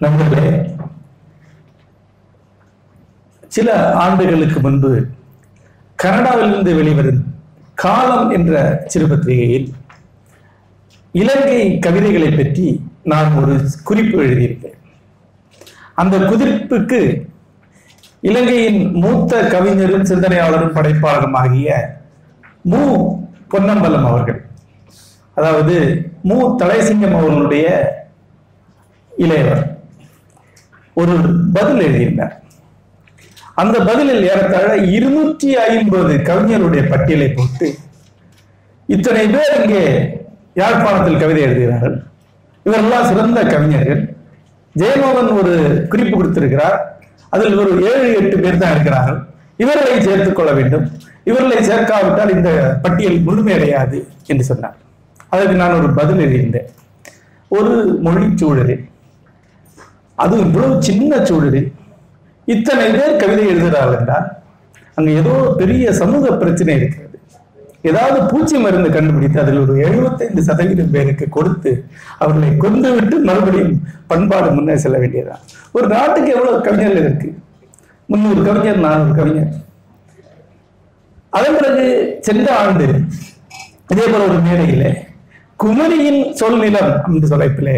நண்பர்களே சில ஆண்டுகளுக்கு முன்பு கனடாவிலிருந்து வெளிவரும் காலம் என்ற சிறுபத்திரிகையில் இலங்கை கவிதைகளை பற்றி நான் ஒரு குறிப்பு எழுதியிருக்கேன் அந்த குறிப்புக்கு இலங்கையின் மூத்த கவிஞரும் சிந்தனையாளரும் படைப்பாளரும் ஆகிய மு. பொன்னம்பலம் அவர்கள் அதாவது மு. தலைசிங்கம் அவர்களுடைய இளையவர் ஒரு பதில் எழுதியிருந்தார். அந்த பதிலில் ஏறத்தாழ இருநூற்றி ஐம்பது கவிஞருடைய பட்டியலை போட்டு இத்தனை பேர் இங்கே யாழ்ப்பாணத்தில் கவிதை எழுதுகிறார்கள். இவரெல்லாம் சிறந்த கவிஞர்கள். ஜெயமோகன் ஒரு குறிப்பு கொடுத்திருக்கிறார். அதில் ஒரு ஏழு எட்டு பேர் தான் இருக்கிறார்கள். இவர்களை சேர்த்துக் கொள்ள வேண்டும். இவர்களை சேர்க்காவிட்டால் இந்த பட்டியல் முழுமையடையாது என்று சொன்னார். அதற்கு நான் ஒரு பதில் எழுதியிருந்தேன். ஒரு மொழி சூழலில். அது இவ்வளவு சின்ன சூழலில் இத்தனை பேர் கவிதை எழுதுகிறார்கள் என்றால் அங்கே ஏதோ பெரிய சமூக பிரச்சனை இருக்கிறது. ஏதாவது பூச்சி மருந்து கண்டுபிடித்து அதில் ஒரு எழுபத்தைந்து சதவீதம் பேருக்கு கொடுத்து அவர்களை கொண்டு விட்டு மறுபடியும் பண்பாடு முன்னே செல்ல வேண்டியதான் ஒரு நாட்டுக்கு எவ்வளவு கவிஞர்கள் இருக்கு? முன்னூறு கவிஞர் நானூறு கவிஞர். அதன் பிறகு சென்ற ஆண்டு இதே போல ஒரு மேடையிலே குமரியின் சொல்நிலம் என்று தலைப்பிலே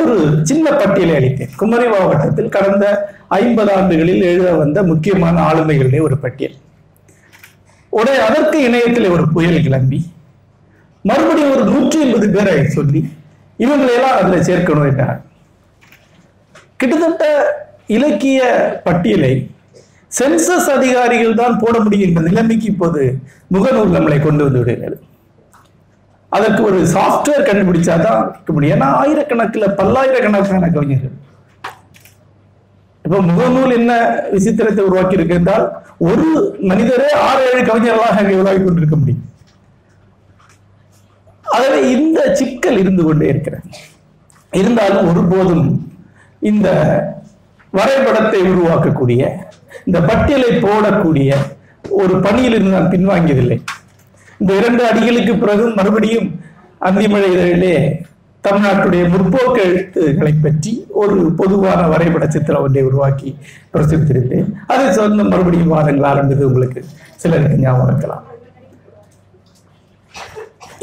ஒரு சின்ன பட்டியலை அளித்தேன். குமரி மாவட்டத்தில் கடந்த ஐம்பது ஆண்டுகளில் எழுத வந்த முக்கியமான ஆளுமைகளுடைய ஒரு பட்டியல். உடைய அதற்கு இணையத்தில் ஒரு புயல் கிளம்பி மறுபடியும் ஒரு நூற்றி ஐம்பது பேரை சொல்லி இவங்களையெல்லாம் அதுல சேர்க்கணும் என்றார். கிட்டத்தட்ட இலக்கிய பட்டியலை சென்சஸ் அதிகாரிகள் தான் போட முடியும் என்ற நிலைமைக்கு இப்போது முகநூல் நம்மளை கொண்டு வந்து விடுகிறது. அதற்கு ஒரு சாஃப்ட்வேர் கண்டுபிடிச்சாதான் இருக்க முடியும். ஏன்னா ஆயிரக்கணக்கில் பல்லாயிரக்கணக்கான கவிஞர்கள். இப்ப முகநூல் என்ன விசித்திரத்தை உருவாக்கி இருக்கு என்றால் ஒரு மனிதரே ஆறு ஏழு கவிஞர்களாக அங்கே உருவாக்கி கொண்டிருக்க முடியும். ஆகவே இந்த சிக்கல் இருந்து கொண்டே இருக்கிறது. இருந்தாலும் ஒருபோதும் இந்த வரைபடத்தை உருவாக்கக்கூடிய இந்த பட்டியலை போடக்கூடிய ஒரு பணியிலிருந்து நான் பின்வாங்கியதில்லை. இந்த இரண்டு அடிகளுக்கு பிறகு மறுபடியும் அந்திமழை இதழிலே தமிழ்நாட்டுடைய முற்போக்கு எழுத்துக்களை பற்றி ஒரு பொதுவான வரைபட சித்திரம் ஒன்றை உருவாக்கி பிரசுரித்திருந்தேன் அதை சொந்த மறுபடியும் வாதங்கள் ஆரம்பித்து உங்களுக்கு சிலருக்கு ஞாபகம் இருக்கலாம்.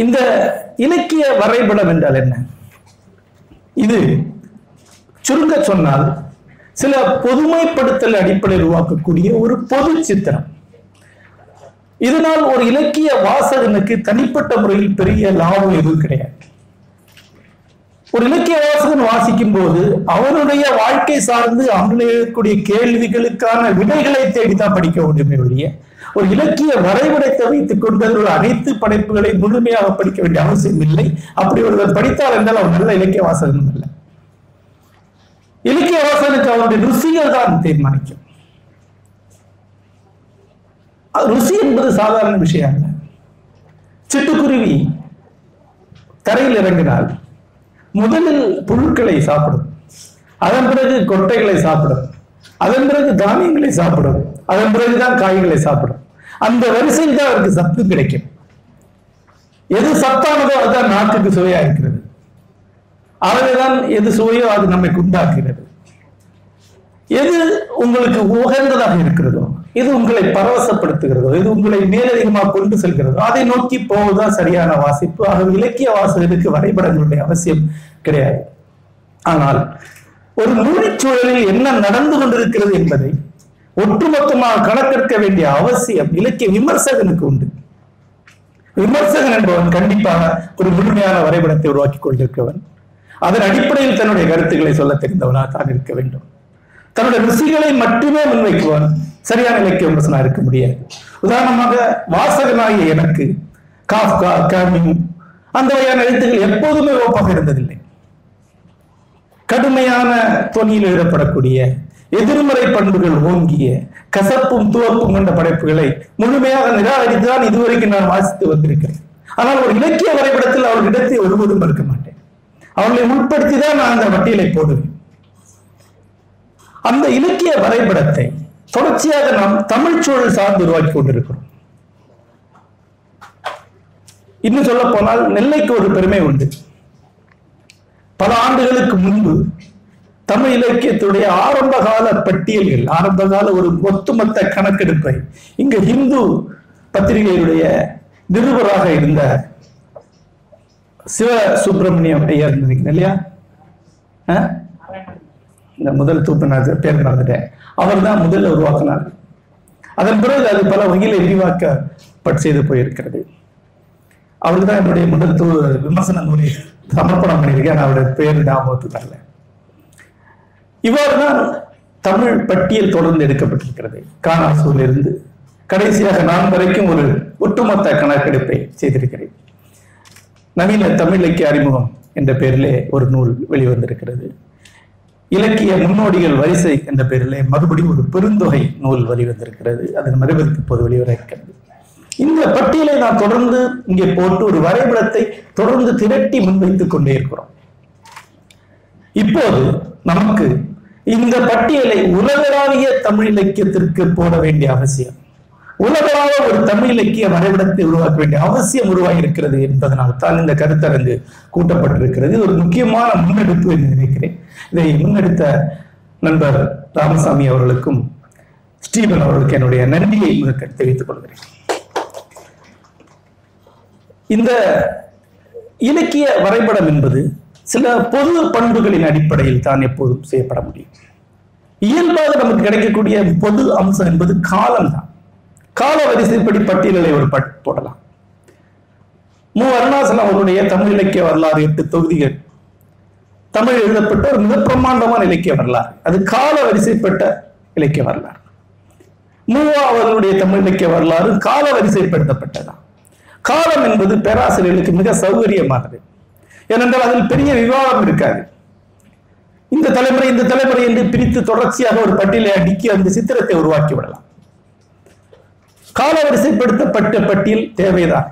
இந்த இலக்கிய வரைபடம் என்றால் என்ன? இது சுருங்க சொன்னால் சில பொதுமைப்படுத்தல் அடிப்படையில் உருவாக்கக்கூடிய ஒரு பொது சித்திரம். இதனால் ஒரு இலக்கிய வாசகனுக்கு தனிப்பட்ட முறையில் பெரிய லாபம் எதுவும் கிடையாது. ஒரு இலக்கிய வாசகன் வாசிக்கும் போது அவனுடைய வாழ்க்கை சார்ந்து அவனில் இருக்கக்கூடிய கேள்விகளுக்கான விடைகளை தேடித்தான் படிக்க முடியுமே ஒழிய ஒரு இலக்கிய வரைபடத்தை வைத்துக் கொண்டு அதில் அனைத்து படைப்புகளை முழுமையாக படிக்க வேண்டிய அவசியம் இல்லை. அப்படி ஒருவர் படித்தார் என்றால் அவர் நல்ல இலக்கிய வாசகனும் இல்லை இலக்கிய வாசகனுக்கு அவருடைய ருசிகள் தான் தீர்மானிக்கும். ருசி என்பது சாதாரண விஷயம் அல்ல. சிட்டுக்குருவி தரையில் இறங்கினால் முதலில் புழுக்களை சாப்பிடும். அதன் பிறகு கொட்டைகளை சாப்பிடும். அதன் பிறகு தானியங்களை சாப்பிடும். அதன் பிறகுதான் காய்களை சாப்பிடும். அந்த வரிசையில் தான் அவருக்கு சத்து கிடைக்கும். எது சத்தானதோ அதுதான் நாக்குக்கு சுவையா இருக்கிறது. அவரைதான் எது சுவையோ அது நம்மை குண்டாக்குகிறது. எது உங்களுக்கு உகந்ததாக இருக்கிறதோ இது உங்களை பரவசப்படுத்துகிறதோ. இது உங்களை மேலதிகமாக கொண்டு செல்கிறதோ. அதை நோக்கி போவதுதான் சரியான வாசிப்பு. ஆக இலக்கிய வாசகருக்கு வரைபடங்களுடைய அவசியம் கிடையாது. ஆனால் ஒரு மொழிச்சூழலில் என்ன நடந்து கொண்டிருக்கிறது என்பதை ஒட்டுமொத்தமாக கணக்கெடுக்க வேண்டிய அவசியம் இலக்கிய விமர்சகனுக்கு உண்டு. விமர்சகன் என்பவன் கண்டிப்பாக ஒரு முழுமையான வரைபடத்தை உருவாக்கி கொண்டிருக்கிறவன். அதன் அடிப்படையில் தன்னுடைய கருத்துக்களை சொல்ல தெரிந்தவனாக தான் இருக்க வேண்டும். தன்னுடைய ருசிகளை மட்டுமே முன்வைக்குவான் சரியான இலக்கிய விமர்சனா இருக்க முடியாது. உதாரணமாக வாசகனாகிய எனக்கு காஃப்கா கேமிங் அந்த வகையான எழுத்துக்கள் எப்போதுமே ஓப்பாக இருந்ததில்லை. கடுமையான தொனியில் எழுதப்படக்கூடிய எதிர்மறை பண்புகள் ஓங்கிய கசப்பும் துவப்பும் கொண்ட படைப்புகளை முழுமையாக நிராகரித்துதான் இதுவரைக்கும் நான் வாசித்து வந்திருக்கிறேன். ஆனால் ஒரு இலக்கிய வரைபடத்தில் அவர்கள் இடத்தை ஒருபோதும் மறுக்க மாட்டேன். அவர்களை உட்படுத்தி தான் நான் அந்த பட்டியலை போடுவேன். அந்த இலக்கிய வரைபடத்தை தொடர்ச்சியாக நாம் தமிழ் சூழல் சார்ந்து உருவாக்கி கொண்டிருக்கிறோம். இன்னும் சொல்ல போனால் நெல்லைக்கு ஒரு பெருமை உண்டு. பல ஆண்டுகளுக்கு முன்பு தமிழ் இலக்கியத்துடைய ஆரம்பகால பட்டியல்கள் ஆரம்பகால ஒரு ஒட்டுமொத்த கணக்கெடுப்பை இங்க இந்து பத்திரிகையுடைய நிருபராக இருந்த சிவ சுப்பிரமணியம் ஐயா இருந்திருக்கீங்க இல்லையா? இந்த முதல் தூப்பினார் பேர் மறந்துட்டேன். அவர் தான் முதல்ல உருவாக்கினார். அதன் பிறகு அது பல வகையில் விரிவாக்க செய்து போயிருக்கிறது. அவருக்கு தான் என்னுடைய முதல் தூ விமர்சன நூலை சமர்ப்பணம் பண்ணியிருக்கேன். நான் அவருடைய பெயர் ஞாபகத்துக்கு வரல. இவ்வாறு தான் தமிழ் பட்டியல் தொடர்ந்து எடுக்கப்பட்டிருக்கிறது. காணாசூரிலிருந்து கடைசியாக நான் வரைக்கும் ஒரு ஒட்டுமொத்த கணக்கெடுப்பை செய்திருக்கிறேன். நவீன தமிழ் இலக்கிய அறிமுகம் என்ற பெயரிலே ஒரு நூல் வெளிவந்திருக்கிறது. இலக்கிய முன்னோடிகள் வரிசை என்ற பெயரிலே மறுபடியும் ஒரு பெருந்தொகை நூல் வெளிவந்திருக்கிறது. அதன் மறுபடிக்கு இப்போது வெளிவர இருக்கிறது இந்த பட்டியலை நான் தொடர்ந்து இங்கே போட்டு ஒரு வரைபடத்தை தொடர்ந்து திரட்டி முன்வைத்துக் கொண்டே இருக்கிறோம். இப்போது நமக்கு இந்த பட்டியலை உலகளாவிய தமிழ் இலக்கியத்திற்கு போட வேண்டிய அவசியம். உலகளாக ஒரு தமிழ் இலக்கிய வரைபடத்தை உருவாக்க வேண்டிய அவசியம் உருவாகி இருக்கிறது என்பதனால் தான் இந்த கருத்தரங்கு கூட்டப்பட்டிருக்கிறது. இது ஒரு முக்கியமான முன்னெடுப்பு என்று நினைக்கிறேன். இதை முன்னெடுத்த நண்பர் ராமசாமி அவர்களுக்கும் ஸ்டீபன் அவர்களுக்கு என்னுடைய நன்றியை தெரிவித்துக் கொள்கிறேன். இந்த இலக்கிய வரைபடம் என்பது சில பொது பண்புகளின் அடிப்படையில் தான் எப்போதும் செய்யப்பட முடியும். இயல்பாக நமக்கு கிடைக்கக்கூடிய பொது அம்சம் என்பது காலம்தான். கால வரிசைப்படி பட்டியலை ஒரு பட் போடலாம். மு. அருணாசலம் அவருடைய தமிழ் இலக்கிய வரலாறு எட்டு தொகுதிகள். தமிழ் எழுதப்பட்ட ஒரு மிக பிரம்மாண்டமான இலக்கிய வரலாறு. அது கால வரிசைப்பட்ட இலக்கிய வரலாறு. மூவா அவர்களுடைய தமிழ் இலக்கிய வரலாறு கால வரிசைப்படுத்தப்பட்டதான் காலம் என்பது பேராசிரியர்களுக்கு மிக சௌகரியமானது. ஏனென்றால் அதில் பெரிய விவாதம் இருக்காது. இந்த தலைமுறை இந்த தலைமுறை என்று பிரித்து தொடர்ச்சியாக ஒரு பட்டியலை அடுக்கி அந்த சித்திரத்தை உருவாக்கி விடலாம். காலவரிசைப்படுத்தப்பட்ட பட்டியல் தேவைதான்.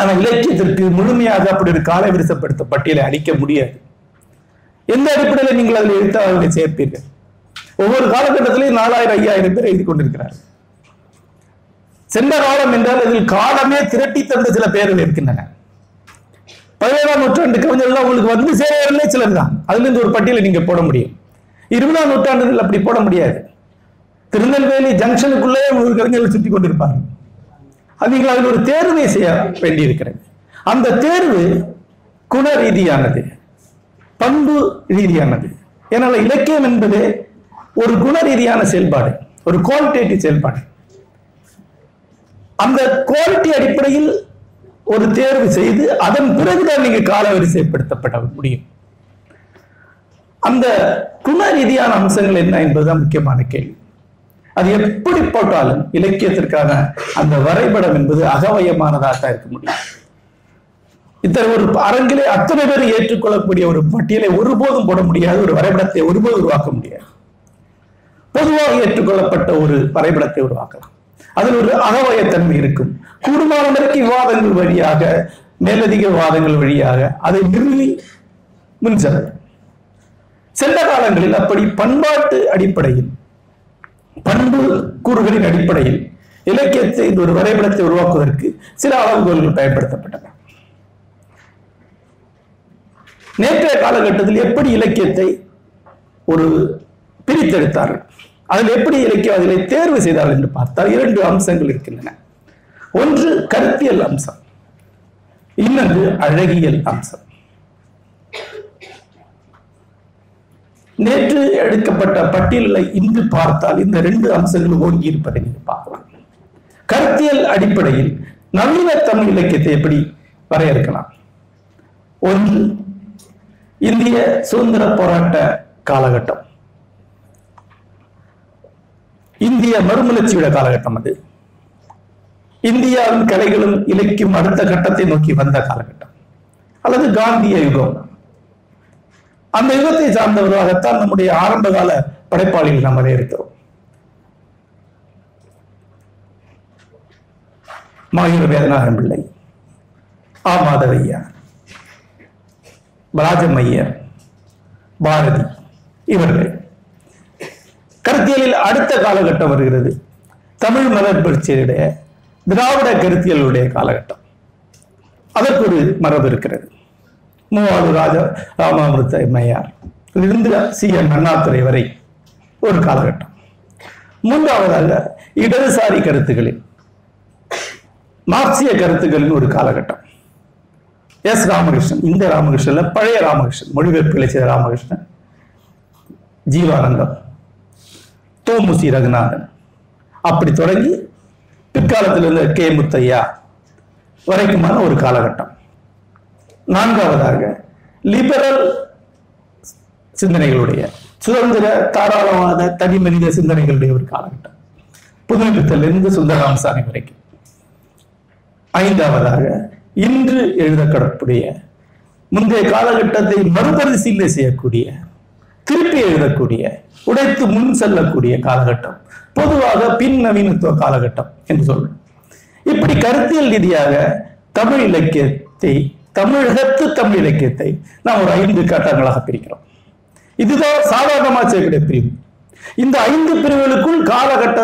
ஆனால் இலக்கியத்திற்கு முழுமையாக அப்படி ஒரு காலவரிசைப்படுத்த பட்டியலை அளிக்க முடியாது. எந்த அடிப்படையில் நீங்கள் அதில் எழுத்தாளர்களை சேர்ப்பீர்கள்? ஒவ்வொரு காலகட்டத்திலையும் நாலாயிரம் ஐயாயிரம் பேர் எழுதி கொண்டிருக்கிறார்கள். சென்ற காலம் என்றால் அதில் காலமே திரட்டி தந்த சில பேர்கள் இருக்கின்றன. பதினேழாம் நூற்றாண்டு கவிஞர்கள் உங்களுக்கு வந்து சேரவில்லை சிலர் தான். அதுல இருந்து ஒரு பட்டியலை நீங்க போட முடியும். இருபதாம் நூற்றாண்டுகள் அப்படி போட முடியாது. திருநெல்வேலி ஜங்ஷனுக்குள்ளே ஒரு கவிஞர்கள் சுற்றி கொண்டிருப்பார்கள். அது அதில் ஒரு தேர்வை செய்ய வேண்டியிருக்கிறது. அந்த தேர்வு குண ரீதியானது பண்பு ரீதியானது. ஏனால் இலக்கியம் என்பது ஒரு குண ரீதியான செயல்பாடு ஒரு குவாலிட்டேட்டிவ் செயல்பாடு. அந்த குவாலிட்டி அடிப்படையில் ஒரு தேர்வு செய்து அதன் பிறகுதான் நீங்க காலவரிசைப்படுத்தப்பட முடியும். அந்த குண ரீதியான அம்சங்கள் என்ன என்பதுதான் முக்கியமான கேள்வி. அது எப்படி போட்டாலும் இலக்கியத்திற்கான அந்த வரைபடம் என்பது அகவயமானதாக இருக்க முடியும். இத்தனை ஒரு அரங்கிலே அத்தனை பேர் ஏற்றுக்கொள்ளக்கூடிய ஒரு பட்டியலை ஒருபோதும் போட முடியாது ஒரு வரைபடத்தை ஒருபோதும் உருவாக்க முடியாது. பொதுவாக ஏற்றுக்கொள்ளப்பட்ட ஒரு வரைபடத்தை உருவாக்கலாம். அதில் ஒரு அகவயத்தன்மை இருக்கும். கூடுமானவருக்கு விவாதங்கள் வழியாக மேலதிக விவாதங்கள் வழியாக அதை நிறுவி முன் செல்ல சென்ற காலங்களில் அப்படி பண்பாட்டு அடிப்படையில் பண்பு கூறுகளின் அடிப்படையில் இலக்கியத்தை இந்த ஒரு வரைபடத்தை உருவாக்குவதற்கு சில அளவுகோல்கள் பயன்படுத்தப்பட்டன. நேற்றைய காலகட்டத்தில் எப்படி இலக்கியத்தை ஒரு பிரித்தெடுத்தார்கள்? அதில் எப்படி இலக்கியவாதிகளை தேர்வு செய்தார்கள் என்று பார்த்தால் இரண்டு அம்சங்கள் இருக்கின்றன. ஒன்று கருத்தியல் அம்சம் இன்னொன்று அழகியல் அம்சம். நேற்று எடுக்கப்பட்ட பட்டியலை இன்று பார்த்தால் இந்த ரெண்டு அம்சங்களும் ஓங்கி இருப்பதை நீங்க பார்க்கலாம். கருத்தியல் அடிப்படையில் நவீன தமிழ் இலக்கியத்தை எப்படி வரையறுக்கலாம்? ஒன்று இந்திய சுதந்திர போராட்ட காலகட்டம். இந்திய மறுமலர்ச்சியோட காலகட்டம் அது. இந்தியாவின் கலைகளும் இலக்கியம் அடுத்த கட்டத்தை நோக்கி வந்த காலகட்டம். அல்லது காந்திய யுகம். அந்த யுகத்தை சார்ந்தவர்களாகத்தான் நம்முடைய ஆரம்ப கால படைப்பாளிகள் நம்ம இருக்கிறோம். மாயூர வேதநாதன் பிள்ளை ஆ மாதவையா ராஜமையர் பாரதி இவர்கள். கருத்தியலில் அடுத்த காலகட்டம் வருகிறது. தமிழ் மலர்புரட்சியுடைய திராவிட கருத்தியலுடைய காலகட்டம். அதற்கு ஒரு மரபு இருக்கிறது. மூவாவது ராஜ ராமாமிருத்த மையார் இருந்து சி என் அண்ணாதுரை வரை ஒரு காலகட்டம். மூன்றாவதாக இடதுசாரி கருத்துக்களில் மார்க்சிய கருத்துக்களின் ஒரு காலகட்டம். எஸ் ராமகிருஷ்ணன் இந்த ராமகிருஷ்ணன் பழைய ராமகிருஷ்ணன் மொழிபெயர்ப்புகளை செய்த ராமகிருஷ்ணன் ஜீவானந்தம் தோமுசி ரகுநாதன். அப்படி தொடங்கி பிற்காலத்தில் இருந்த கே முத்தையா வரைக்குமான ஒரு காலகட்டம். நான்காவதாக லிபரல் சிந்தனைகளுடைய சுதந்திர தாராளவாத தனி மனித சிந்தனைகளுடைய ஒரு காலகட்டம். புதுமைப்பித்தலிருந்து சுந்தரராமசாமி வரைக்கும். ஐந்தாவதாக இன்று எழுதப்படக்கூடிய முந்தைய காலகட்டத்தை மறுபரிசீலனை செய்யக்கூடிய திருப்பி எழுதக்கூடிய உடைத்து முன் செல்லக்கூடிய காலகட்டம். பொதுவாக பின் நவீனத்துவ காலகட்டம் என்று சொல்றோம். இப்படி கருத்தியல் ரீதியாக தமிழ் இலக்கியத்தை தமிழகத்து தமிழ் இலக்கியத்தை நாம் ஒரு ஐந்து கட்டங்களாக பிரிக்கிறோம். இதுதான் சாதாரணமாக செய்யக்கூடிய பிரிவு. இந்த ஐந்து பிரிவுகளுக்குள் காலகட்ட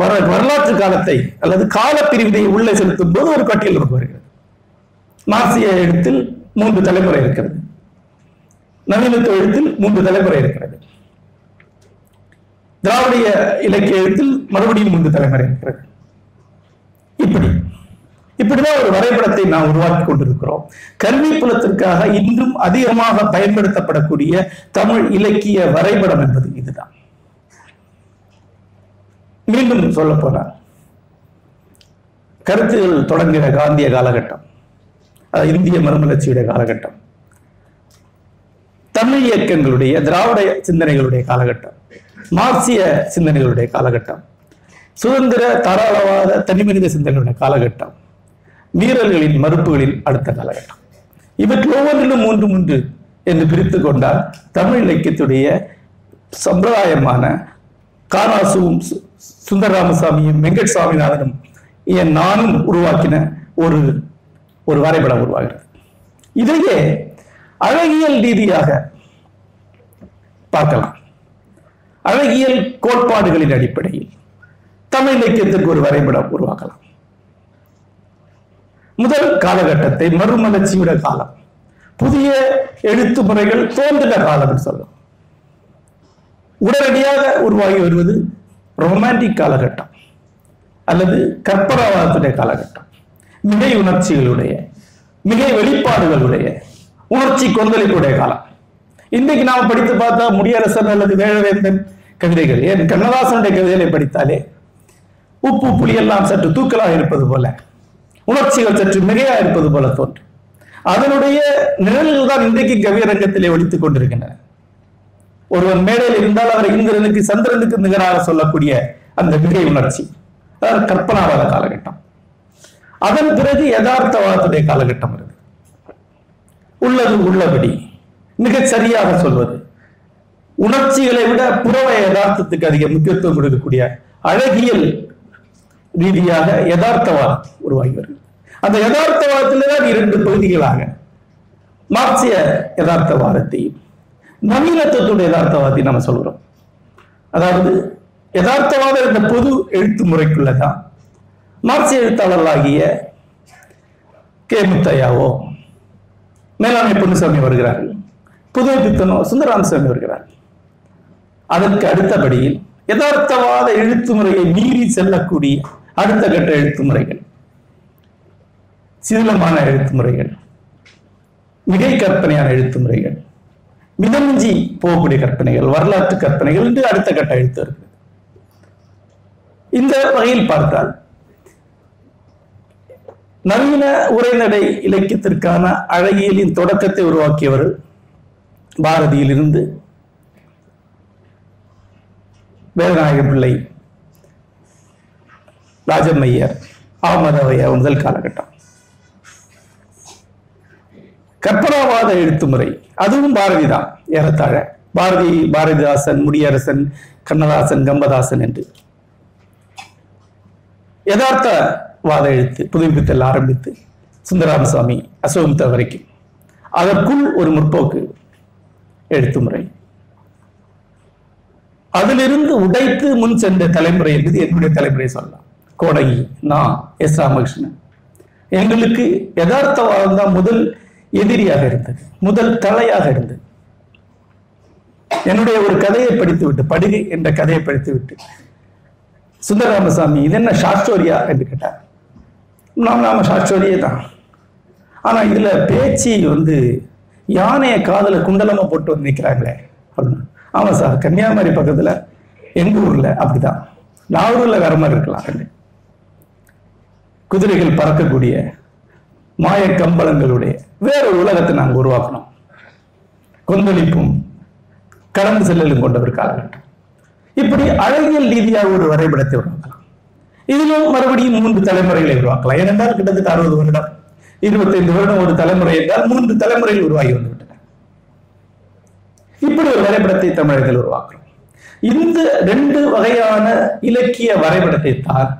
வர வரலாற்று காலத்தை அல்லது கால பிரிவினை உள்ளே செலுத்தும் போது ஒரு பட்டியல் நமக்கு வருகிறது. மார்க்சிய எழுத்தில் மூன்று தலைமுறை இருக்கிறது. நவீனத்துவ எழுத்தில் மூன்று தலைமுறை இருக்கிறது. திராவிட இலக்கிய எழுத்தில் மறுபடியும் மூன்று தலைமுறை இருக்கிறது. இப்படி. இப்படிதான் ஒரு வரைபடத்தை நாம் உருவாக்கி கொண்டிருக்கிறோம். கல்வி புலத்திற்காக இன்றும் அதிகமாக பயன்படுத்தப்படக்கூடிய தமிழ் இலக்கிய வரைபடம் என்பது இதுதான். மீண்டும் சொல்ல போனார் கருத்துகள் தொடங்குகிற காந்திய காலகட்டம் இந்திய மறுமலர்ச்சியுடைய காலகட்டம் தமிழ் இயக்கங்களுடைய திராவிட சிந்தனைகளுடைய காலகட்டம் மார்க்சிய சிந்தனைகளுடைய காலகட்டம் சுதந்திர தாராளவாத தனிமனித சிந்தனைகளுடைய காலகட்டம் வீரர்களின் மறுப்புகளில் அடுத்த காலகட்டம். இவற்றில் ஒவ்வொன்றிலும் மூன்று மூன்று என்று பிரித்து கொண்டால் தமிழ் இலக்கியத்துடைய சம்பிரதாயமான காராசுவும் சு- சுந்தரராமசாமியும் வெங்கட் சுவாமிநாதனும் என் நானும் உருவாக்கின ஒரு ஒரு வரைபடம் உருவாகிறது. இதையே அழகியல் ரீதியாக பார்க்கலாம். அழகியல் கோட்பாடுகளின் அடிப்படையில் தமிழ் இலக்கியத்திற்கு ஒரு வரைபடம் உருவாக்கலாம். முதல் காலகட்டத்தை மறுமலர்ச்சியுட காலம். புதிய எழுத்து முறைகள் தோன்றின காலம் சொல்லும் சொல்லலாம். உடனடியாக உருவாகி வருவது ரொமான்டிக் காலகட்டம் அல்லது கற்பனாவாதத்துடைய காலகட்டம். மிகை உணர்ச்சிகளுடைய மிகை வெளிப்பாடுகளுடைய உணர்ச்சி கொந்தளிப்புடைய காலம். இன்றைக்கு நாம் படித்து பார்த்தா முடியரசன் அல்லது வேழவேந்தன் கவிதைகள் ஏன் கண்ணதாசனுடைய கவிதைகளை படித்தாலே உப்பு புளி எல்லாம் சற்று தூக்கலாக இருப்பது போல. உணர்ச்சிகள் சற்று மிகையா இருப்பது போல தோன்றும். அதனுடைய நிழல்கள் தான் இன்றைக்கு கவியரங்கத்திலே ஒழித்துக் கொண்டிருக்கின்றன. ஒருவன் மேடையில் இருந்தால் அவர் இந்திரனுக்கு சந்திரனுக்கு நிகராக சொல்லக்கூடிய அந்த மிகை உணர்ச்சி. அதாவது கற்பனாவாத காலகட்டம். அதன் பிறகு யதார்த்தவாதத்துடைய காலகட்டம் இருக்கு உள்ளது உள்ளபடி மிகச் சரியாக சொல்வது உணர்ச்சிகளை விட புறவ யதார்த்தத்துக்கு அதிக முக்கியத்துவம் கொடுக்கக்கூடிய அழகியல் ரீதியாக யதார்த்தவாதம் உருவாகி வருகிறது அந்த யதார்த்தவாதத்திலே தான் இரண்டு பகுதிகளாக மார்க்சிய யதார்த்தவாதத்தையும் நவீனத்துவத்துடைய யதார்த்தவாதத்தை நம்ம சொல்கிறோம் அதாவது யதார்த்தவாதம் இந்த பொது எழுத்து முறைக்குள்ளதான் மார்க்சிய எழுத்தாளர்களாகிய கே. முத்தையாவோ மேலாண்மை பொன்னுசாமி வருகிறார்கள் புதுவை பித்தனோ சுந்தராமசாமி வருகிறார்கள். அதற்கு அடுத்தபடியில் யதார்த்தவாத எழுத்து முறையை மீறி செல்லக்கூடிய அடுத்த கட்ட எழுத்து முறைகள் சிதிலமான எழுத்து முறைகள் மிகை கற்பனையான எழுத்து முறைகள் மிதமிஞ்சி போகக்கூடிய கற்பனைகள் வரலாற்று கற்பனைகள் என்று அடுத்த கட்ட எழுத்து இருக்கு. இந்த வகையில் பார்த்தால் நவீன உரைநடை இலக்கியத்திற்கான அழகியலின் தொடக்கத்தை உருவாக்கியவர் பாரதியிலிருந்து வேதநாயக பிள்ளை ராஜமையர் அகமதவையா முதல் காலகட்டம். கற்பனாவாத எழுத்து முறை அதுவும் பாரதி தான் ஏறத்தாழ. பாரதி பாரதிதாசன் முடியரசன் கண்ணதாசன் கம்பதாசன் என்று. யதார்த்தவாத எழுத்து புதுப்பித்தல் ஆரம்பித்து சுந்தராமசாமி அசோகமித்த வரைக்கும் அதற்குள் ஒரு முற்போக்கு எழுத்து முறை அதிலிருந்து உடைத்து முன் சென்ற தலைமுறை என்பது என்னுடைய தலைமுறை சொல்லலாம். கோடகி. நான் எஸ். ராமகிருஷ்ணன். எங்களுக்கு யதார்த்தவாதம் தான் முதல் எதிரியாக இருந்தது. முதல் தலையாக இருந்தது. என்னுடைய ஒரு கதையை படித்து விட்டு படுகை என்ற கதையை படித்துவிட்டு சுந்தரராமசாமி இது என்ன ஷார்ட் ஸ்டோரியா என்று கேட்டார். நாம் நாம ஷார்ட் ஸ்டோரியே தான். ஆனா இதுல பேச்சு வந்து யானையை காதில் குண்டலமா போட்டு வந்து நிற்கிறாங்களே அப்படின்னு. ஆமா சார் கன்னியாகுமரி பக்கத்துல எங்க ஊர்ல அப்படிதான். நாகூர்ல வேற மாதிரி இருக்கலாம். குதிரைகள் பறக்கக்கூடிய மாய கம்பளங்களுடைய வேறொரு உலகத்தை நாங்கள் உருவாக்கணும். கொந்தளிப்பும் கடந்து செல்லலும் கொண்ட ஒரு காலகட்டம். இப்படி அழகியல் ரீதியாக ஒரு வரைபடத்தை உருவாக்கலாம். இதிலும் மறுபடியும் மூன்று தலைமுறைகளை உருவாக்கலாம். ஏனென்றால் கிட்டத்தட்ட அறுபது வருடம் இருபத்தைந்து வருடம் ஒரு தலைமுறை என்றால் மூன்று தலைமுறைகள் உருவாகி வந்துவிட்டன. இப்படி ஒரு வரைபடத்தை தமிழர்கள் உருவாக்கணும். இந்த ரெண்டு வகையான இலக்கிய வரைபடத்தை தான்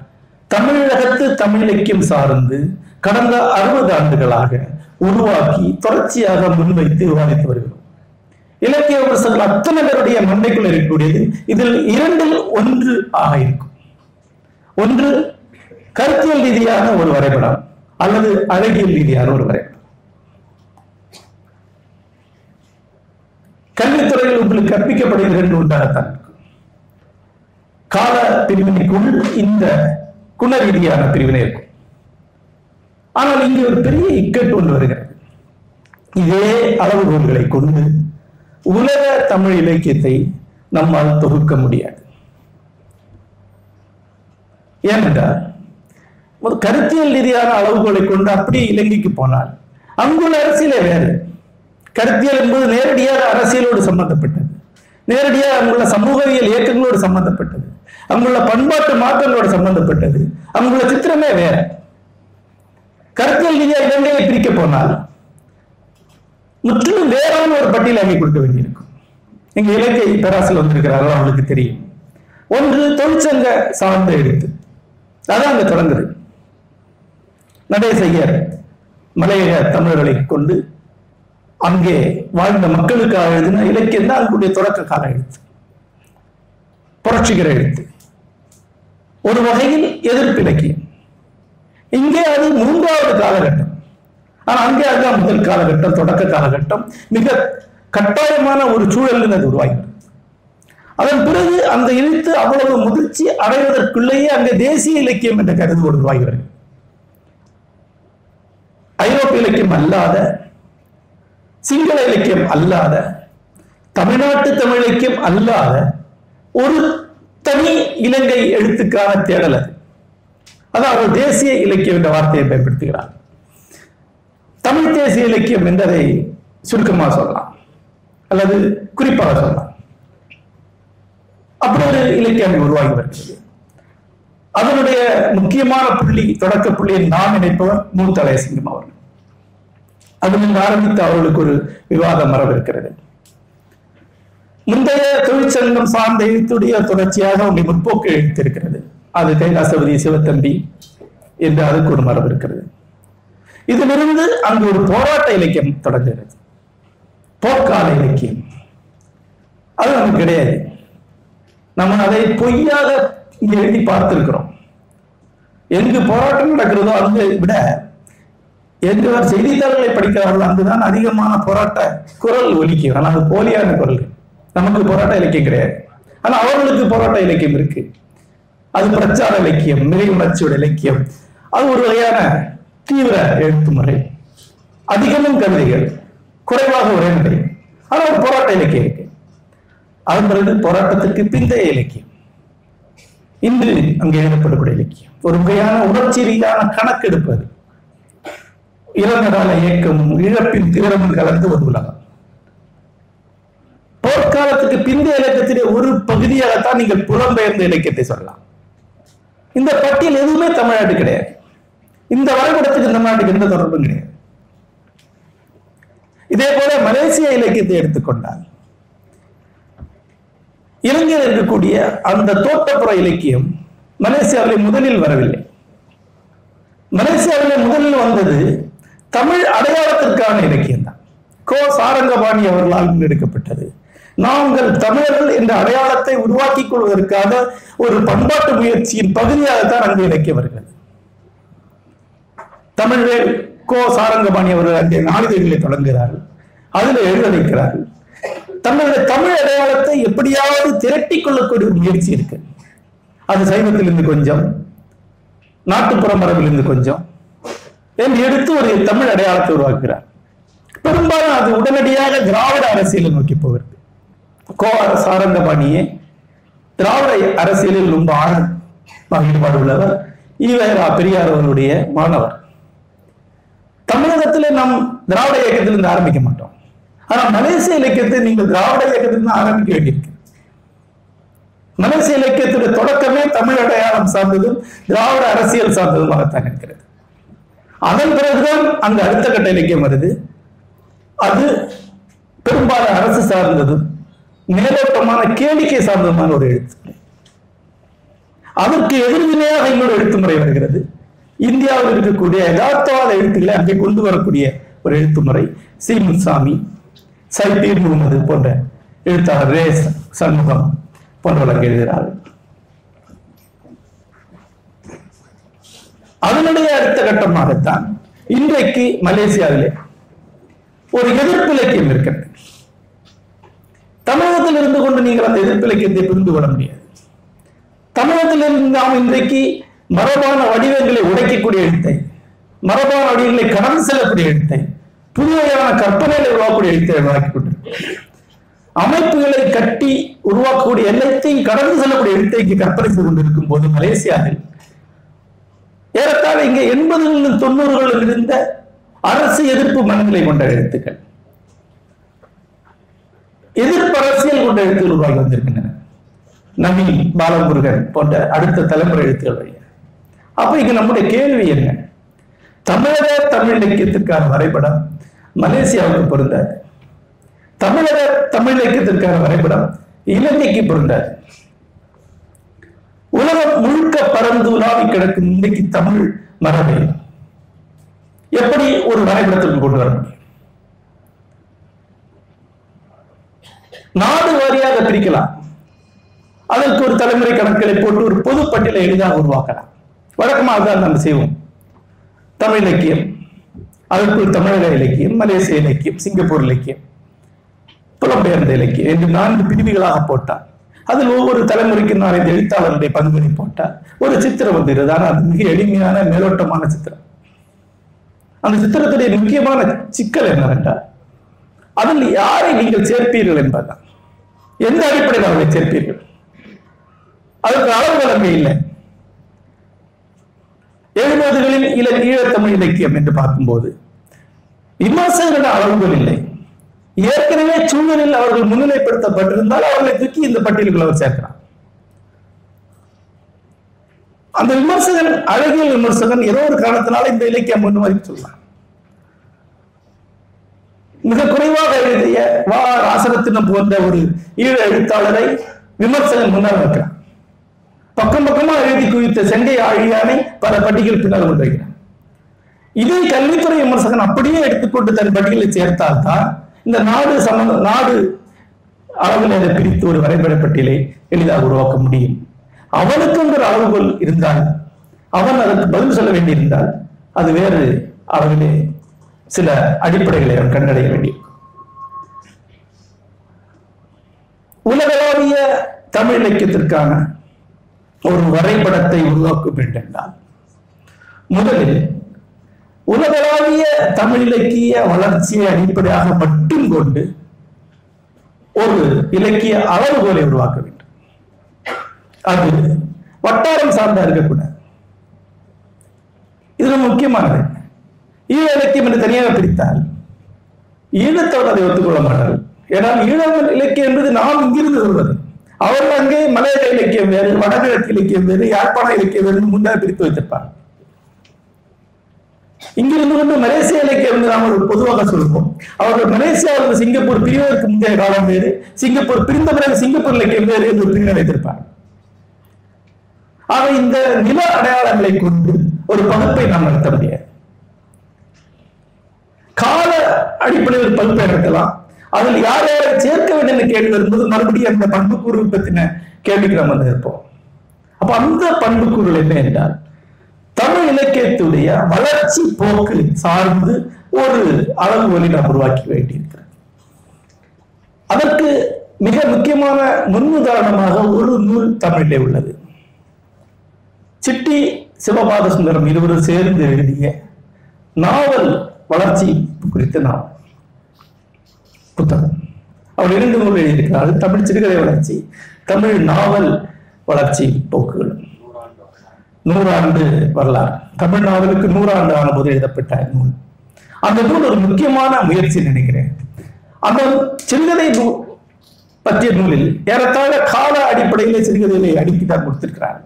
தமிழகத்து தமிழ் இலக்கியம் சார்ந்து கடந்த அறுபது ஆண்டுகளாக உருவாக்கி தொடர்ச்சியாக முன்வைத்து விவாதித்து வருகிறோம். இலக்கிய விமர்சகர்கள் அத்தனை பேருடைய மண்டைக்குள் இருக்கக்கூடியது. இதில் இரண்டில் ஒன்று ஆக இருக்கும். ஒன்று கருத்தியல் ரீதியான ஒரு வரைபடம் அல்லது அழகியல் ரீதியான ஒரு வரைபடம். கல்வித்துறையில் உங்களுக்கு கற்பிக்கப்படுகிறது என்று உண்டாகத்தான் கால பிரிவினைக்குள் இந்த குண ரீதியான பிரிவினை இருக்கும். ஆனால் இங்கே ஒரு பெரிய இக்கட்டு ஒன்று வருகிறது இதே அளவுகோல்களை கொண்டு உலக தமிழ் இலக்கியத்தை நம்மால் தொகுக்க முடியாது. ஏனென்றால் ஒரு கருத்தியல் ரீதியான அளவுகோலை கொண்டு அப்படியே இலங்கைக்கு போனால் அங்குள்ள அரசியலே வேறு. கருத்தியல் என்பது நேரடியாக அரசியலோடு சம்பந்தப்பட்டது. நேரடியாக அங்குள்ள சமூகவியல் இயக்கங்களோடு சம்பந்தப்பட்டது. அங்குள்ள பண்பாட்டு மாற்றங்களோட சம்பந்தப்பட்டது. அங்குள்ள சித்திரமே வேற. கருத்தியல் ரீதியா இலங்கையை பிரிக்க போனால் முற்றிலும் வேறான ஒரு பட்டியல் அங்கே கொடுக்க வேண்டியிருக்கும் இங்க இலங்கை பேராசில் வந்திருக்கிறாரோ அவங்களுக்கு தெரியும். ஒன்று தொழிற்சங்க சார்ந்த எழுத்து. அதான் அங்க தொடங்குது. நடேசையர் மலையக தமிழர்களை கொண்டு அங்கே வாழ்ந்த மக்களுக்காக எழுதின இலக்கியம் தான் அங்குடைய தொடக்க கால எழுத்து. புரட்சிகர எழுத்து. ஒரு வகையில் எதிர்ப்பு இலக்கியம். இங்கே அது மூன்றாவது காலகட்டம். ஆனா அங்கே அதுதான் முதல் காலகட்டம் தொடக்க காலகட்டம். மிக கட்டாயமான ஒரு சூழல் அது உருவாகிறது அதன் பிறகு அந்த எழுத்து அவ்வளவு முதிர்ச்சி அடைவதற்குள்ளேயே அங்கே தேசிய இலக்கியம் என்ற கருது உருவாகி வருகிறது. ஐரோப்பிய இலக்கியம் அல்லாத சிங்கள இலக்கியம் அல்லாத தமிழ்நாட்டு தமிழ் இலக்கியம் அல்லாத ஒரு தனி இலங்கை எழுத்துக்கான தேடல் அது. அதான் அவர் தேசிய இலக்கியம் என்ற வார்த்தையை பயன்படுத்துகிறார். தமிழ் தேசிய இலக்கியம் என்றதை சுருக்கமாக சொல்லலாம். அல்லது குறிப்பாக சொல்லலாம். அப்படி ஒரு இலக்கியம் உருவாகி வருகிறது. அதனுடைய முக்கியமான புள்ளி தொடக்க புள்ளியை நான் நினைப்பவர் மூத்தலை சிங்கம் அவர்கள். அதிலிருந்து ஆரம்பித்து அவர்களுக்கு ஒரு விவாத மரபு இருக்கிறது முந்தைய தொழிற்சங்கம் சார்ந்த எழுத்துடைய தொடர்ச்சியாக உங்களை முற்போக்கு எழுத்திருக்கிறது அது கைலாசபதி சிவத்தம்பி என்று அதுக்கு ஒரு மரபு இருக்கிறது இதிலிருந்து அங்கு ஒரு போராட்ட இலக்கியம் தொடங்குகிறது. போர்க்கால இலக்கியம். அது நமக்கு கிடையாது. நம்ம அதை பொய்யாக எழுதி பார்த்திருக்கிறோம். எங்கு போராட்டம் நடக்கிறதோ அங்கு விட எங்கு செய்தித்தாள்களை படிக்கிறார்கள் அங்குதான் அதிகமான போராட்ட குரல் ஒலிக்கும் ஆனால் அது போலியான குரல். நமக்கு போராட்ட இலக்கியம் கிடையாது. ஆனா அவர்களுக்கு போராட்ட இலக்கியம் இருக்கு. அது பிரச்சார இலக்கியம் நிலை உணர்ச்சியோட இலக்கியம். அது ஒரு வகையான தீவிர எழுத்து முறை அதிகமும் கவிதைகள் குறைவாக உரைநடை ஆனா ஒரு போராட்ட இலக்கியம் இருக்கு. அதன் பிறகு போராட்டத்திற்கு பிந்தைய இலக்கியம். இன்று அங்கே எழுதப்படக்கூடிய இலக்கியம். ஒரு வகையான உணர்ச்சி ரீதியான கணக்கெடுப்பு அது. இளநகால இழப்பின் தீவிரமும் கலந்து ஒரு உலகம். போர்க்காலத்துக்கு பிந்தைய இலக்கியத்திலே ஒரு பகுதியாகத்தான் நீங்கள் புலம்பெயர்ந்த இலக்கியத்தை சொல்லலாம். இந்த பட்டியல் எதுவுமே தமிழ்நாடு கிடையாது. இந்த வரைபடத்துக்கு தமிழ்நாட்டுக்கு எந்த தொடர்பும் கிடையாது. இதே போல மலேசிய இலக்கியத்தை எடுத்துக்கொண்டால் இலங்கையில் இருக்கக்கூடிய அந்த தோட்டப்புற இலக்கியம் மலேசியாவிலே முதலில் வரவில்லை. மலேசியாவிலே முதலில் வந்தது தமிழ் அடையாளத்திற்கான இலக்கியம் தான் கோ சாரங்கபாணி அவர்களால் முன்னெடுக்கப்பட்டது நாங்கள் தமிழர்கள் என்ற அடையாளத்தை உருவாக்கிக் கொள்வதற்காக ஒரு பண்பாட்டு முயற்சியின் பகுதியாகத்தான் அங்கு இணைக்க வருகிறது. தமிழ்வேல் கோ சாரங்கபாணி அவர்கள் அங்கே நாளிதழ்களை தொடங்குகிறார்கள். அதில் எழுத வைக்கிறார்கள் தங்களுடைய தமிழ் அடையாளத்தை எப்படியாவது திரட்டிக் கொள்ளக்கூடிய ஒரு முயற்சி இருக்கு. அது சைவத்திலிருந்து கொஞ்சம் நாட்டுப்புற மரபிலிருந்து கொஞ்சம் என்று எடுத்து ஒரு தமிழ் அடையாளத்தை உருவாக்குகிறார். பெரும்பாலும் அது உடனடியாக திராவிட அரசியலை நோக்கி போகிறது. கோவார சாரங்கபாணியே திராவிட அரசியலில் ரொம்ப ஆழ ஈடுபாடு உள்ளவர் ஈவேரா பெரியார் அவர்களுடைய மாணவர். தமிழகத்தில் நாம் திராவிட இயக்கத்திலிருந்து ஆரம்பிக்க மாட்டோம். ஆனா மலேசிய இலக்கியத்தை நீங்கள் திராவிட இயக்கத்திலிருந்து ஆரம்பிக்க வேண்டியிருக்கு. மலேசிய இலக்கியத்துடைய தொடக்கமே தமிழ் அடையாளம் சார்ந்ததும் திராவிட அரசியல் சார்ந்ததுமாகத்தான் இருக்கிறது. அதன் பிறகுதான் அந்த அடுத்த கட்ட இலக்கியம் வருது. அது பெரும்பாலும் அரசு சார்ந்ததும் மேலோட்டமான கேளிக்கை சார்ந்ததுமான ஒரு எழுத்து. அதற்கு எதிர்வினையாக இன்னொரு எழுத்து முறை வருகிறது. இந்தியாவில் இருக்கக்கூடிய யதார்த்தவாத எழுத்துக்களை அங்கே கொண்டு வரக்கூடிய ஒரு எழுத்து முறை சி சைபீர் முகமது போன்ற எழுத்தாளர் ரே சண்முகம் போன்றவர்கள் எழுதுகிறார்கள். அதனுடைய அடுத்த கட்டமாகத்தான் இன்றைக்கு மலேசியாவிலே ஒரு எதிர்ப்பு இலக்கியம் இருக்கிறது. தமிழகத்தில் இருந்து கொண்டு நீங்கள் அந்த எதிர்ப்பிலக்கியத்தை புரிந்து கொள்ள முடியாது. தமிழகத்தில் இருந்து நாம் இன்றைக்கு மரபான வடிவங்களை உடைக்கக்கூடிய எழுத்தை மரபான வடிவங்களை கடந்து செல்லக்கூடிய எழுத்தை புதுவையான கற்பனைகளை உருவாக்கக்கூடிய எழுத்தை உருவாக்கி கொண்டிருக்கிறோம். அமைப்புகளை கட்டி உருவாக்கக்கூடிய எல்லாத்தையும் கடந்து செல்லக்கூடிய எழுத்தைக்கு கற்பனை செய்து கொண்டிருக்கும் போது மலேசியாவில் ஏறத்தாழ இங்கே எண்பதுகளிலும் தொண்ணூறுகளில் இருந்த அரசு எதிர்ப்பு மனநிலை கொண்ட எழுத்துக்கள். எதிர்ப்பரசியல் கொண்ட எழுத்துகள் உருவாகி வந்திருக்கின்றன. நவீன் பாலமுருகன் போன்ற அடுத்த தலைமுறை எழுத்துக்கள் வழியாக அப்ப இங்க நம்முடைய கேள்வி என்ன? தமிழக தமிழ் இலக்கியத்திற்கான வரைபடம் மலேசியாவுக்கு பொருந்தாது. தமிழக தமிழ் இலக்கியத்திற்கான வரைபடம் இலங்கைக்கு பொருந்தாது. உலகம் முழுக்க பறந்து உலாவி கிடக்கும் இன்னைக்கு தமிழ் மரபை. எப்படி ஒரு வரைபடத்திற்கு கொண்டு வர முடியும்? நாடு வாரியாக பிரிக்கலாம். அதற்கு ஒரு தலைமுறை கணக்குகளை போட்டு ஒரு பொது பட்டியலை எளிதாக உருவாக்கலாம். வழக்கமாக தான் நம்ம செய்வோம். தமிழ் இலக்கியம் அதற்குள் தமிழக இலக்கியம் மலேசிய இலக்கியம் சிங்கப்பூர் இலக்கியம் புலம்பெயர்ந்த இலக்கியம் என்று நான்கு பிரிவுகளாக போட்டார். அதில் ஒவ்வொரு தலைமுறைக்கு இந்த எழுத்தாளருடைய பங்குகளை போட்டால் ஒரு சித்திரம் வந்துடுது ஆனால் அது மிக எளிமையான மேலோட்டமான சித்திரம். அந்த சித்திரத்துடைய முக்கியமான சிக்கல் என்னவென்றால் அதில் யாரை நீங்கள் சேர்ப்பீர்கள் என்பதுதான். எந்த அடிப்படையில் அவர்களை சேர்ப்பீர்கள்? அதற்கு அளவுகள் அங்கே இல்லை. எழுபதுகளில் இல ஈழத்தமிழ் இலக்கியம் என்று பார்க்கும்போது விமர்சகர்களின் அளவுகள் இல்லை. ஏற்கனவே சூழலில் அவர்கள் முன்னிலைப்படுத்தப்பட்டிருந்தால் அவர்களை தூக்கி இந்த பட்டியலுக்குள் அவர் சேர்க்கிறார் அந்த விமர்சகன் அழகியல் விமர்சகன் ஏதோ ஒரு காரணத்தினால இந்த இலக்கியம் முன்னுமதி சொல்லலாம். மிக குறைவாக எழுதிய வா ராசரத்தினம் போன்ற ஒரு ஈழ எழுத்தாளரை விமர்சகன் முன்னால் வைக்கிறார். பக்கம் பக்கமா எழுதி குவித்த செங்கை ஆழியானை பல பட்டிகள் பின்னால் கொண்டு வைக்கிறார். இதே கல்வித்துறை விமர்சகன் அப்படியே எடுத்துக்கொண்டு தன் பட்டியலை சேர்த்தால்தான் இந்த நாடு சம்பந்த நாடு அளவில் அதை பிரித்து ஒரு வரைபட பட்டியலை எளிதாக உருவாக்க முடியும். அவனுக்கு ஒரு அளவுகோல் இருந்தால் அவன் அதற்கு பதில் சொல்ல வேண்டியிருந்தால் அது வேறு அளவிலே சில அடிப்படைகளை அவன் கண்டடைய வேண்டியிருக்கும். உலகளாவிய தமிழ் இலக்கியத்திற்கான ஒரு வரைபடத்தை உருவாக்க வேண்டும் முதலில் உலகளாவிய தமிழ் இலக்கிய வளர்ச்சியை அடிப்படையாக மட்டும் கொண்டு ஒரு இலக்கிய அளவுகோலை உருவாக்க வேண்டும். அது வட்டாரம் சார்ந்தா இருக்கக்கூடாது இது முக்கியமானது. ஈழ இலக்கியம் என்று தனியாக பிரித்தால் ஈழத்தோடு அதை ஒத்துக்கொள்ள மாட்டார்கள் ஏன்னால் ஈழ இலக்கியம் என்பது நாம் இங்கிருந்து சொல்வது. அவர்கள் அங்கே மலையாள இலக்கியம் வேறு வடகிழக்கு இலக்கியம் வேறு யாழ்ப்பாண இலக்கியம் வேறு முன்னர் பிரித்து வைத்திருப்பார்கள் இங்கிருந்து கொண்டு மலேசிய இலக்கியம் என்று நாம் ஒரு பொதுவாக சொல்வோம். அவர்கள் மலேசியாவில் சிங்கப்பூர் பிரிவதற்கு முந்தைய காலம் வேறு சிங்கப்பூர் பிரிந்த பிறகு சிங்கப்பூர் இலக்கியம் வேறு என்று பிரிவினை வைத்திருப்பார். ஆக இந்த நில அடையாளங்களை கொண்டு ஒரு பகுப்பை நாம் நடத்த முடியாது கால அடிப்படையில் ஒரு பகுப்பை அதில் யார் யாரை சேர்க்க வேண்டும் என்று கேள்வி வரும்போது மறுபடியும் அந்த பண்புக்கூறு பத்தின கேள்விக்கு நம்ம வந்து இருப்போம் அப்ப அந்த பண்புக்கூறுகள் என்ன என்றால் தமிழ் இலக்கியத்துடைய வளர்ச்சி போக்கு சார்ந்து ஒரு அளவுகோலை நாம் உருவாக்கி வேண்டியிருக்கிறது. அதற்கு மிக முக்கியமான முன்னுதாரணமாக ஒரு நூல் தமிழிலே உள்ளது. சிட்டி சிவபாத சுந்தரம் இருவரும் சேர்ந்து எழுதிய நாவல் வளர்ச்சி குறித்த நாவல். புத்தகம் அவர் இரண்டு நூல் எழுதியிருக்கிறார். தமிழ் சிறுகதை வளர்ச்சி தமிழ் நாவல் வளர்ச்சி போக்குகள். நூறாண்டு வரலாறு. தமிழ் நாவலுக்கு நூறாண்டு ஆன போது எழுதப்பட்ட நூல். அந்த நூல் ஒரு முக்கியமான முயற்சி நினைக்கிறேன். அந்த சிறுகதை நூல் பற்றிய நூலில் ஏறத்தாழ கால அடிப்படையில் சிறுகதைகளை அடுக்கி கொடுத்திருக்கிறார்.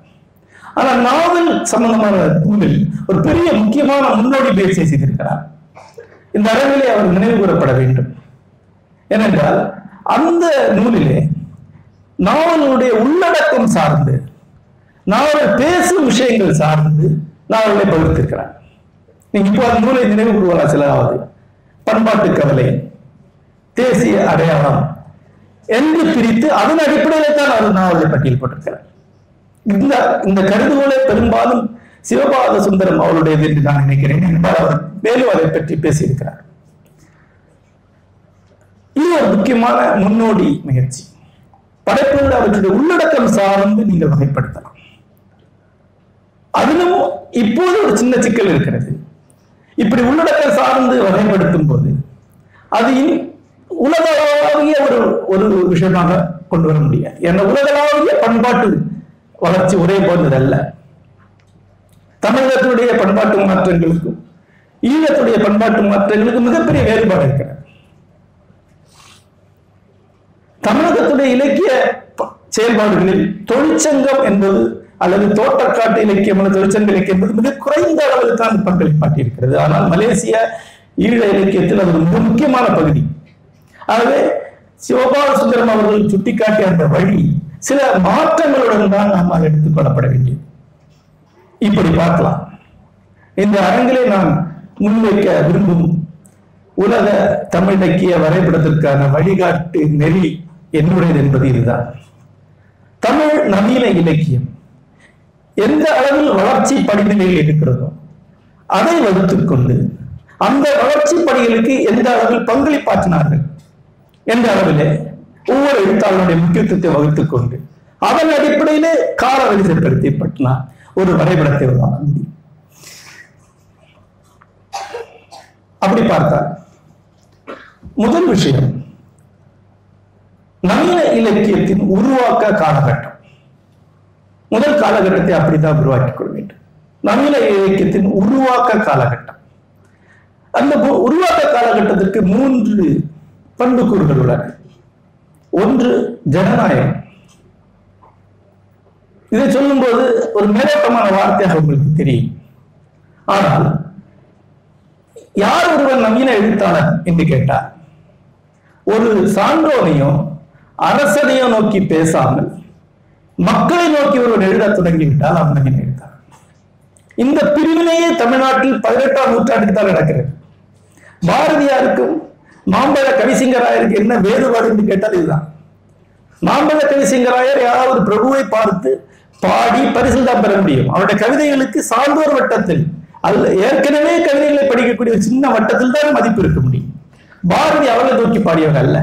ஆனால் நாவல் சம்பந்தமான நூலில் ஒரு பெரிய முக்கியமான முன்னோடி முயற்சியை செய்திருக்கிறார். இந்த அளவிலே அவர் நினைவு கூறப்பட வேண்டும். ஏனென்றால் அந்த நூலிலே நாவலுடைய உள்ளடக்கம் சார்ந்து நாவல் பேசும் விஷயங்கள் சார்ந்து நாவலை பகிர்ந்திருக்கிறார். நீங்க இப்போ அந்த நூலை நினைவு கூறுவலாம் சிலராவது? பண்பாட்டு கவலை தேசிய அடையாளம் என்று பிரித்து அதன் அடிப்படையில தான் அவர் நாவலை பட்டியல் போட்டிருக்கிறார். இந்த இந்த கருதுகோளை பெரும்பாலும் சிவபாத சுந்தரம் அவருடையது என்று நான் நினைக்கிறேன். என்றால் அவர் மேலும் அதை பற்றி பேசியிருக்கிறார். இது ஒரு முக்கியமான முன்னோடி முயற்சி. படைப்புகள் அவற்றுடைய உள்ளடக்கம் சார்ந்து நீங்கள் வகைப்படுத்தலாம். அதிலும் இப்போது ஒரு சின்ன சிக்கல் இருக்கிறது. இப்படி உள்ளடக்கம் சார்ந்து வகைப்படுத்தும் போது அது இனி உலகளாவிய ஒரு ஒரு விஷயமாக கொண்டு வர முடியாது. ஏன்னா உலகளாவிய பண்பாட்டு வளர்ச்சி ஒரே போன்றதல்ல தமிழகத்துடைய பண்பாட்டு மாற்றங்களுக்கும் ஈழத்துடைய பண்பாட்டு மாற்றங்களுக்கும் மிகப்பெரிய வேறுபாடு இருக்கிறது. தமிழகத்துடைய இலக்கிய ப- செயல்பாடுகளில் தொழிற்சங்கம் என்பது அல்லது தோட்டக்காட்டு இலக்கியம் அல்லது தொழிற்சங்க இலக்கியம் என்பது மிக குறைந்த அளவில் தான் பங்களிப்பாட்டி இருக்கிறது ஆனால் மலேசிய ஈழ இலக்கியத்தில் அது மிக முக்கியமான பகுதி. ஆகவே சிவபால சுந்தரம் அவர்கள் சுட்டிக்காட்டிய அந்த வழி சில மாற்றங்களுடன் தான் நாம் அதை வேண்டியது இப்படி பார்க்கலாம். இந்த அரங்கிலே நான் முன்வைக்க விரும்பும் உலக தமிழ் இலக்கிய வரைபடத்திற்கான வழிகாட்டு நெறி என்னுடையது என்பது இதுதான். தமிழ் நவீன இலக்கியம். எந்த அளவில் வளர்ச்சி படிநிலையில் இருக்கிறதோ அதை வகுத்துக்கொண்டு அந்த வளர்ச்சி படிகளுக்கு எந்த அளவில் பங்களிப்பாற்றினார்கள் என்ற அளவிலே ஒவ்வொரு எழுத்தாளருடைய முக்கியத்துவத்தை வகுத்துக் கொண்டு அதன் அடிப்படையிலே கால வரிசைப்படுத்தி பற்றினா ஒரு வரைபடத்தை உருவாக்க முடியும். அப்படி பார்த்தா முதல் விஷயம் நவீன இலக்கியத்தின் உருவாக்க காலகட்டம். முதல் காலகட்டத்தை அப்படித்தான் உருவாக்கிக் கொள்ள வேண்டும். நவீன இலக்கியத்தின் உருவாக்க காலகட்டம். அந்த உருவாக்க காலகட்டத்திற்கு மூன்று பண்புக்கூறுகள் உள்ளன. ஒன்று ஜனநாயகம். இதை சொல்லும்போது ஒரு மேலோட்டமான வார்த்தையாக உங்களுக்கு தெரியும். ஆனால் யார் ஒருவர் நவீன எழுத்தாளர் என்று கேட்டார் ஒரு சான்றோனையும் அரசனையோ நோக்கி பேசாமல் மக்களை நோக்கி ஒருவர் எழுதத் தொடங்கிவிட்டால் அண்ணன் நவீன இந்த பிரிவினையே தமிழ்நாட்டில் பதினெட்டாம் நூற்றாண்டுக்கு தான் நடக்கிறது. பாரதியாருக்கும் மாம்பழ கவிசிங்கராயருக்கு என்ன வேறுபாடு என்று கேட்டால் இதுதான். மாம்பழ கவிசிங்கராயர் யாராவது ஒரு பிரபுவை பார்த்து பாடி பரிசில் தான் பெற முடியும். அவருடைய கவிதைகளுக்கு சான்றோர் வட்டத்தில் அதுல ஏற்கனவே கவிதைகளை படிக்கக்கூடிய சின்ன வட்டத்தில் தான் மதிப்பு இருக்க முடியும். பாரதி அவர்களை நோக்கி பாடியவர் அல்ல.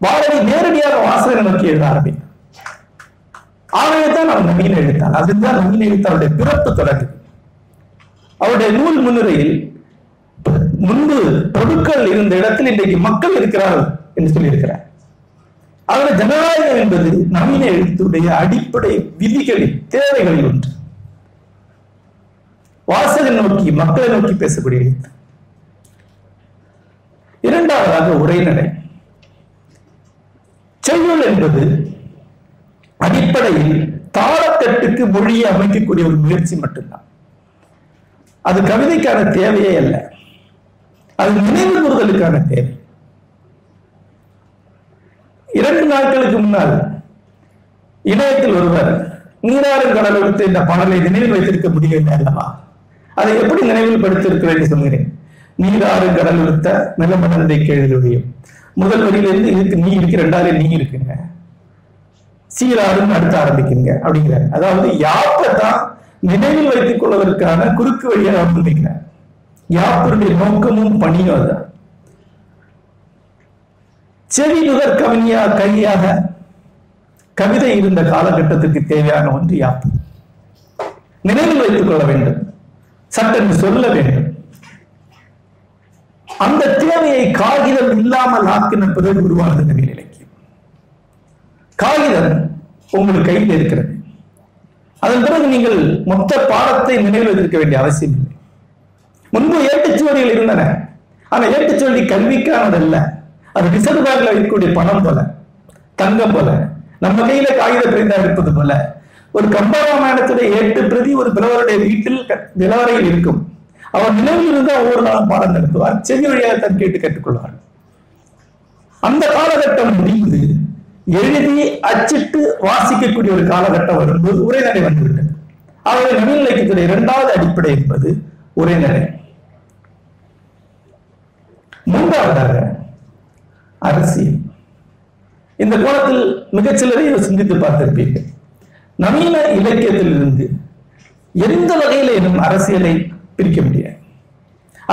பாரதி நேரடியாக வாசகரை நோக்கி எழுத ஆரம்பித்தார் ஆகவே தான் அவர் நவீன எழுத்தார் அதுதான் நவீன எழுத்தாருடைய பிறப்பு தொடங்குது அவருடைய நூல் முன்னுரையில் முன்பு பொருட்கள் இருந்த இடத்தில் இன்றைக்கு மக்கள் இருக்கிறார்கள் என்று சொல்லியிருக்கிறார். அதில் ஜனநாயகம் என்பது நவீன எழுத்துடைய அடிப்படை விதிகளில் தேவைகளில் ஒன்று. வாசகன் நோக்கி மக்களை நோக்கி பேசக்கூடிய எழுத்து. இரண்டாவதாக உரைநடை. செய்யுள் என்பது அடிப்படையில் தாளத்தட்டுக்கு மொழியை அமைக்கக்கூடிய ஒரு முயற்சி மட்டும்தான். அது கவிதைக்கான தேவையே அல்ல. அது நினைவு கூறுதலுக்கான தேவை. இரண்டு நாட்களுக்கு முன்னால் இணையத்தில் ஒருவர் நீராறும் கடல் எடுத்து இந்த பாடலை நினைவில் வைத்திருக்க முடியவில்லை அல்லவா? அதை எப்படி நினைவில் படுத்திருக்கிறேன் என்று சொல்கிறேன். நீராறு கடல் எடுத்த நிலமடந்தை கேள்வியும் முதல் வரியிலிருந்து இதுக்கு நீ இருக்கு ரெண்டாவது நீ இருக்குங்க. சீராறுன்னு அடுத்து ஆரம்பிக்குங்க அப்படிங்கிறார். அதாவது யாப்பை தான் நினைவில் வைத்துக் கொள்வதற்கான குறுக்கு வழியை வந்திருக்கிறார் யாப்பருடைய நோக்கமும் பணியும் அதுதான். செவி நுகர் கவிஞா கையாக கவிதை இருந்த காலகட்டத்திற்கு தேவையான ஒன்று யாப்பு. நினைவில் வைத்துக் கொள்ள வேண்டும். சட்டென்று சொல்ல வேண்டும். அந்த தேவையை காகிதம் இல்லாமல் ஆக்கின பிறகு உருவானது நவீன இலக்கியம் காகிதம் உங்கள் கையில் இருக்கிறது. அதன் பிறகு நீங்கள் மொத்த பாடத்தை நினைவில் வைத்திருக்க வேண்டிய அவசியம் இல்லை. முன்பு ஏட்டுச்சுவடிகள் இருந்தன. ஆனா ஏட்டுச்சுவடி கல்விக்கானதல்ல. அது ரிசர்வ் பேங்க்ல இருக்கக்கூடிய பணம் போல தங்கம் போல நம்ம கையில காகித பிரிந்தா இருப்பது போல. ஒரு கம்பராமாயணத்துடைய எட்டு பிரதி ஒரு பிளவருடைய வீட்டில் நிலவரையில் இருக்கும். அவர் நினைவில் இருந்தால் ஒவ்வொரு நாளும் பாடம் நடத்துவார். செவி வழியாக தான் கேட்டு கற்றுக்கொள்வார் அந்த காலகட்டம் முடிந்து எழுதி அச்சிட்டு வாசிக்கக்கூடிய ஒரு காலகட்டம் வரும்போது உரைநடை வந்துவிட்டது. அவருடைய நவீன இலக்கியத்துடைய இரண்டாவது அடிப்படை என்பது உரைநடை. மூன்றாவதாக அரசியல். இந்த கோலத்தில் மிகச்சிலரை சிந்தித்து பார்த்திருப்பீர்கள். நவீன இலக்கியத்திலிருந்து எந்த என்னும் அரசியலை பிரிக்க முடியாது.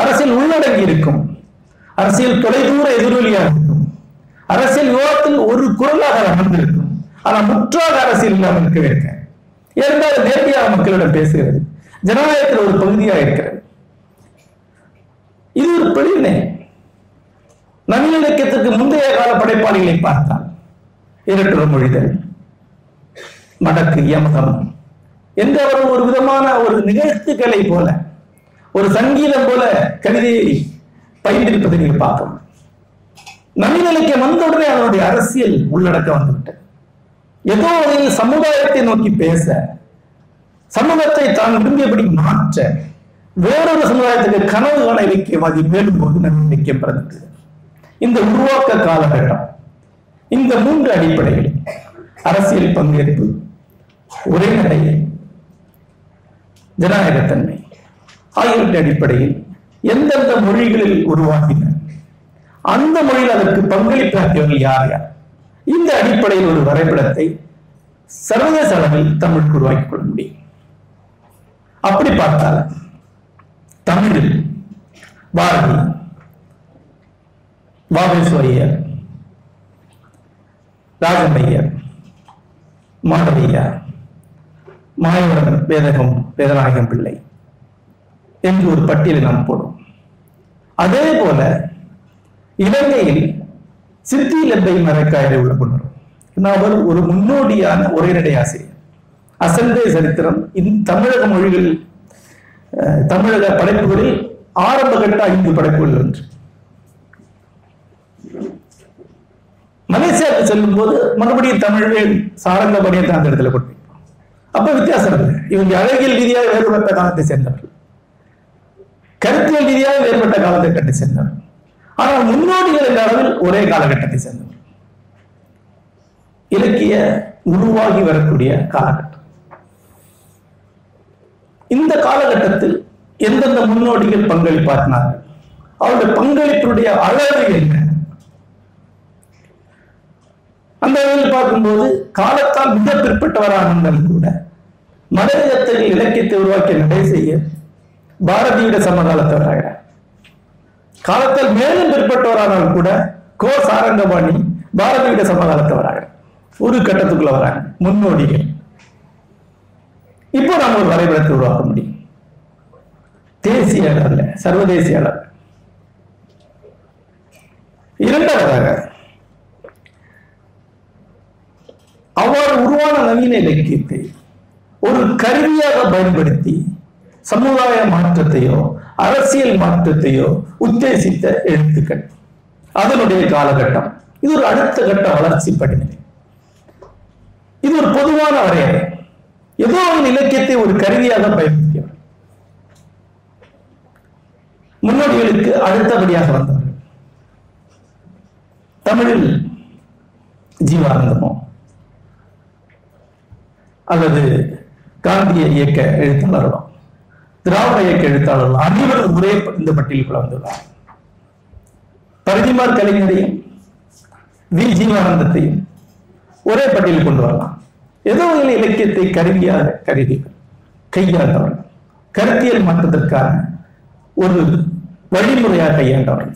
அரசியல் உள்ளடங்கி இருக்கும். அரசியல் தொலைதூர எதிரொலியாக இருக்கும். அரசியல் விவாதத்தில் ஒரு குரலாக அமர்ந்திருக்கும். ஆனால் முற்றாக அரசியல் இல்லாமல் இருக்கவே இருக்க ஏனென்றால் மக்களிடம் பேசுகிறது. ஜனநாயகத்தில் ஒரு பகுதியாக இருக்கிறது. இது ஒரு பிரிவினை. நவீன முந்தைய கால படைப்பாளிகளை பார்த்தால் இரட்டுற மொழிதல். மடக்கு யமகம் என்று ஒரு விதமான ஒரு நிகழ்த்துக்களை போல ஒரு சங்கீதம் போல கவிதையை பயின்றிருப்பதை நீங்க பார்க்கணும். நவீனலுக்கு வந்தவுடனே அதனுடைய அரசியல் உள்ளடக்க வந்துவிட்டது. ஏதோ வகையில் சமுதாயத்தை நோக்கி பேச சமூகத்தை தான் விரும்பியபடி மாற்ற வேறொரு சமுதாயத்துக்கு கனவு காண இலக்கியவாதி மேலும் போது நவீன இலக்கியம் பிறந்தது. இந்த உருவாக்க காலகட்டம் இந்த மூன்று அடிப்படையில் அரசியல் பங்கேற்பு உரைநடை ஜனநாயகத்தன்மை. ஆகியவற்றின் அடிப்படையில் எந்தெந்த மொழிகளில் உருவாகின அந்த மொழியில் அதற்கு பங்களிப்பாற்றியவர்கள் யார்? யார் இந்த அடிப்படையில் ஒரு வரைபடத்தை சர்வதேச அளவில் தமிழுக்கு உருவாக்கிக் கொள்ள முடியும். அப்படி பார்த்தால் தமிழில் பாரதி வாவேஸ்வரியர் ராஜமையர் மாடவையார் மாயவரன் வேதகம் வேதநாயகம் பிள்ளை. என்று ஒரு பட்டியலை நாம் போடும் அதே போல இலங்கையில் சித்தி லெப்பை மரக்காயரை உள்ள அவர் ஒரு முன்னோடியான உரைநடை ஆசிரியர். அசந்தே சரித்திரம் இந்த தமிழக மொழிகளில் அஹ், தமிழக படைப்புகளில் ஆரம்ப கட்ட ஐந்து படைப்புகள் ஒன்று. மலேசியாவுக்கு செல்லும் போது மறுபடியும் தமிழ்வேல் சாரங்கபடியை தான் அந்த இடத்துல கொண்டு அப்ப வித்தியாசம் இல்லை இவங்க அழகியல் ரீதியாக வேறுபட்ட காலத்தை சேர்ந்தவர்கள். கருத்தியல் ரீதியாக வேறுபட்ட காலத்தை சேர்ந்தவர். ஆனால் முன்னோடிகள் என்ற அளவில் ஒரே காலகட்டத்தை சேர்ந்தவர். இலக்கிய உருவாகி வரக்கூடிய காலகட்டம். இந்த காலகட்டத்தில் எந்தெந்த முன்னோடிகள் பங்களிப்பாற்றினார்கள்? அவருடைய பங்களிப்பினுடைய அளவு என்ன? அந்த வகையில் பார்க்கும்போது காலத்தால் மிக பிற்பட்டவராக இருந்தாலும் கூட மனிதத்தில் இலக்கியத்தை உருவாக்கிய நடை செய்ய பாரதியுடைய சமகாலத்தவராக. காலத்தில் மேலும் பிற்பட்டவரானாலும் கூட கோ சாரங்கபாணி பாரதியுடைய சமகாலத்தவராக. ஒரு கட்டத்துக்குள்ள வராங்க முன்னோடிகள். இப்போ நாம் ஒரு வரைபடத்தை உருவாக்க முடியும். தேசிய அளவில் சர்வதேசிய அளவில் இரண்டாவதாக அவ்வாறு உருவான நவீன இலக்கியத்தை ஒரு கருவியாக பயன்படுத்தி சமுதாய மாற்றத்தையோ அரசியல் மாற்றத்தையோ உத்தேசித்த எழுத்துக்கள். அதனுடைய காலகட்டம். இது ஒரு அடுத்த கட்ட வளர்ச்சி படிநிலை. இது ஒரு பொதுவான வரையறை ஏதோ ஒரு இலக்கியத்தை ஒரு கருவியாக பயன்படுத்தியவர். முன்னோடிகளுக்கு அடுத்தபடியாக வந்தவர்கள் தமிழில் ஜீவானந்தமோ அல்லது காந்திய இயக்க எழுத்தாளர்களோ திராவிட இயக்க எழுத்தாளர்கள் அனைவரும் ஒரே இந்த பட்டியலுக்குள்ள வந்துள்ளார். பரிதிமார் கலைஞரையும் வி. ஜீவானந்தத்தையும் ஒரே பட்டியலில் கொண்டு வரலாம். ஏதோ ஒரு இலக்கியத்தை கருவியாக கருதி கையாண்டவர்கள் கருத்தியல் மாற்றத்திற்கான ஒரு வழிமுறையாக கையாண்டவர்கள்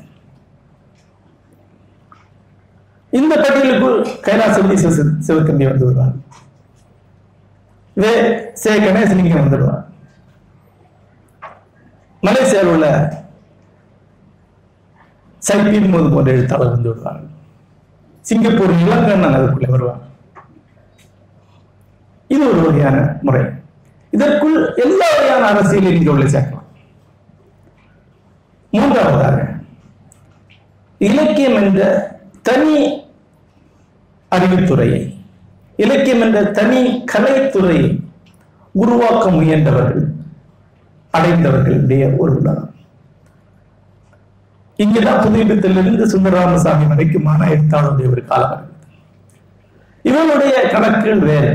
இந்த பட்டியலுக்குள் கைலாசபதி சிவ சிவத்தம்பி வந்து விடுவார் வே. சே. கணேசலிங்கம் வந்துடுவார் மலேசியாவில் உள்ள சைபீன் மோது போன்ற எழுத்தாளர் வந்து விடுவார்கள் சிங்கப்பூர் இளங்கண்ணன் அதுக்குள்ளே வருவார் இது ஒரு வகையான முறை. இதற்குள் எல்லா வகையான அரசியலையும் நீங்க உள்ள சேர்க்கலாம். மூன்றாவதாக இலக்கியம் என்ற தனி அறிவுத்துறையை இலக்கியம் என்ற தனி கலைத்துறையை உருவாக்க முயன்றவர்கள் அடைந்தவர்களுடைய ஒரு உலகம் இங்கேதான் புதுவிடத்திலிருந்து சுந்தரராமசாமி வரைக்குமான எழுத்தாளருடைய ஒரு காலம் இவருடைய கணக்குகள் வேறு.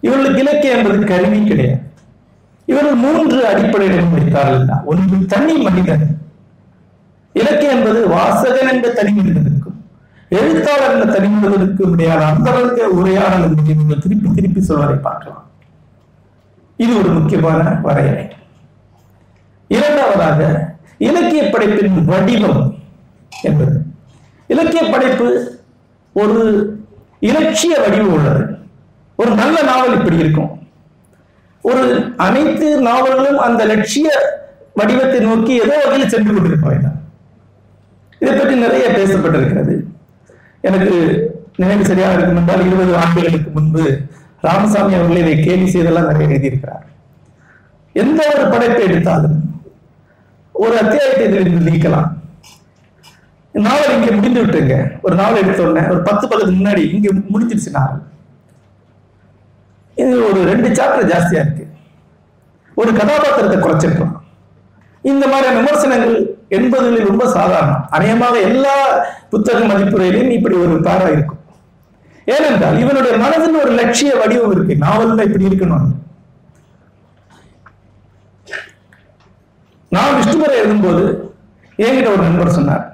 இவர்களுக்கு இலக்கியம் என்பது கருவி கிடையாது. இவர்கள் மூன்று அடிப்படையிலும் வைத்தார்கள் ஒன்று தனி மனிதன். இலக்கியம் என்பது வாசகன் என்ற தனி மனிதனுக்கும் எழுத்தாளர் என்ற தனி மனிதனுக்கும் இடையான அந்த உரையாடல் என்பதை நீங்கள் திருப்பி திருப்பி சொல்வதை பார்க்கலாம். இது ஒரு முக்கியமான வரையறை. இரண்டாவதாக இலக்கிய படைப்பின் வடிவம் என்பது. இலக்கிய படைப்பு ஒரு இலட்சிய வடிவம் உள்ளது. ஒரு நல்ல நாவல் இப்படி இருக்கும். ஒரு அனைத்து நாவல்களும் அந்த லட்சிய வடிவத்தை நோக்கி ஏதோ வகையில் சென்று கொண்டிருப்பாங்க இதை பற்றி நிறைய பேசப்பட்டிருக்கிறது. எனக்கு நினைவு சரியாக இருக்கும் என்றால் இருபது ஆண்டுகளுக்கு முன்பு ராமசாமி அவர்கள் இதை கேலி செய்தெல்லாம் நிறைய எழுதியிருக்கிறார். எந்த ஒரு படைப்பை எடுத்தாலும் ஒரு அத்தியாயத்தை நீக்கலாம். நாவல் இங்க முடிந்து விட்டுங்க. ஒரு நாவல் எடுத்த உடனே ஒரு பத்து பக்கத்துக்கு முன்னாடி இங்க முடிஞ்சிருச்சு நாவல். இது ஒரு ரெண்டு சாப்டர் ஜாஸ்தியா இருக்கு. ஒரு கதாபாத்திரத்தை குறைச்சிருக்கலாம் இந்த மாதிரியான விமர்சனங்கள் என்பதுகளில் ரொம்ப சாதாரணம். அநேகமாக எல்லா புத்தக மதிப்புரையிலும் இப்படி ஒரு பாரா இருக்கும். ஏனென்றால் இவனுடைய மனதில் ஒரு லட்சிய வடிவம் இருக்கு. நாவல்ல இப்படி இருக்கணும் நான் விஷ்ணுமுறை எழுதும்போது என்கிட்ட ஒரு நண்பர் சொன்னார்.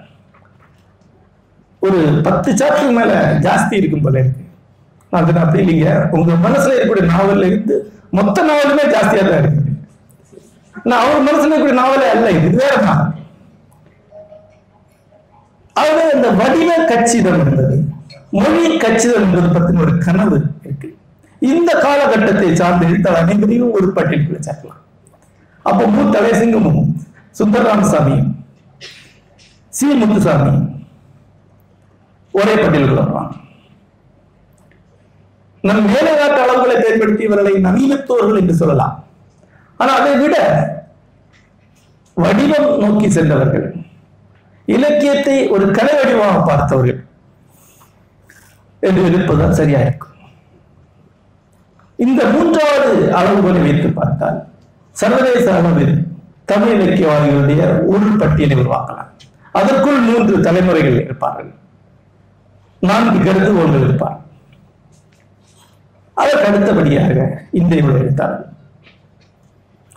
ஒரு பத்து சாப்டருக்கு மேல ஜாஸ்தி இருக்கும் போல இருக்கு. நான் அப்படி இல்லைங்க. உங்க மனசுல இருக்கக்கூடிய நாவல்ல இருந்து மொத்த நாவலுமே ஜாஸ்தியா தான் இருக்கு. நான் அவர் மனசுல இருக்கக்கூடிய நாவலே அல்ல இது வேற நாவல் இந்த அந்த வடிவ கச்சிதம் என்பது மொழி கச்சிதம் என்பது பத்தின ஒரு கனவு இருக்கு. இந்த காலகட்டத்தை சார்ந்த எழுத்தாளர் அனைவரையும் ஒரு பட்டியலுக்குள்ள சேர்க்கலாம். அப்போ மு தவேசிங்கமும் சுந்தரராமசாமியும் சி. முத்துசாமி ஒரே பட்டியலுக்குள்ள வருவாங்க. நம் மேலைநாட்டு அளவுகளை பயன்படுத்தி இவர்களை நவீனத்தோர்கள் என்று சொல்லலாம். ஆனா அதை விட வடிவம் நோக்கி சென்றவர்கள் இலக்கியத்தை ஒரு கலை வடிவமாக பார்த்தவர்கள் என்று இருப்பதுதான் சரியா இருக்கும். இந்த மூன்றாவது அளவுகளை வைத்து பார்த்தால் சர்வதேச அளவில் தமிழ் இலக்கியவாதிகளுடைய ஒரு பட்டியலை உருவாக்கலாம். அதற்குள் மூன்று தலைமுறைகள் இருப்பார்கள். நான்கு கருதுகோள்கள் இருப்பார். அதற்கு அடுத்தபடியாக இன்றைய உள்ள எழுத்தாளர்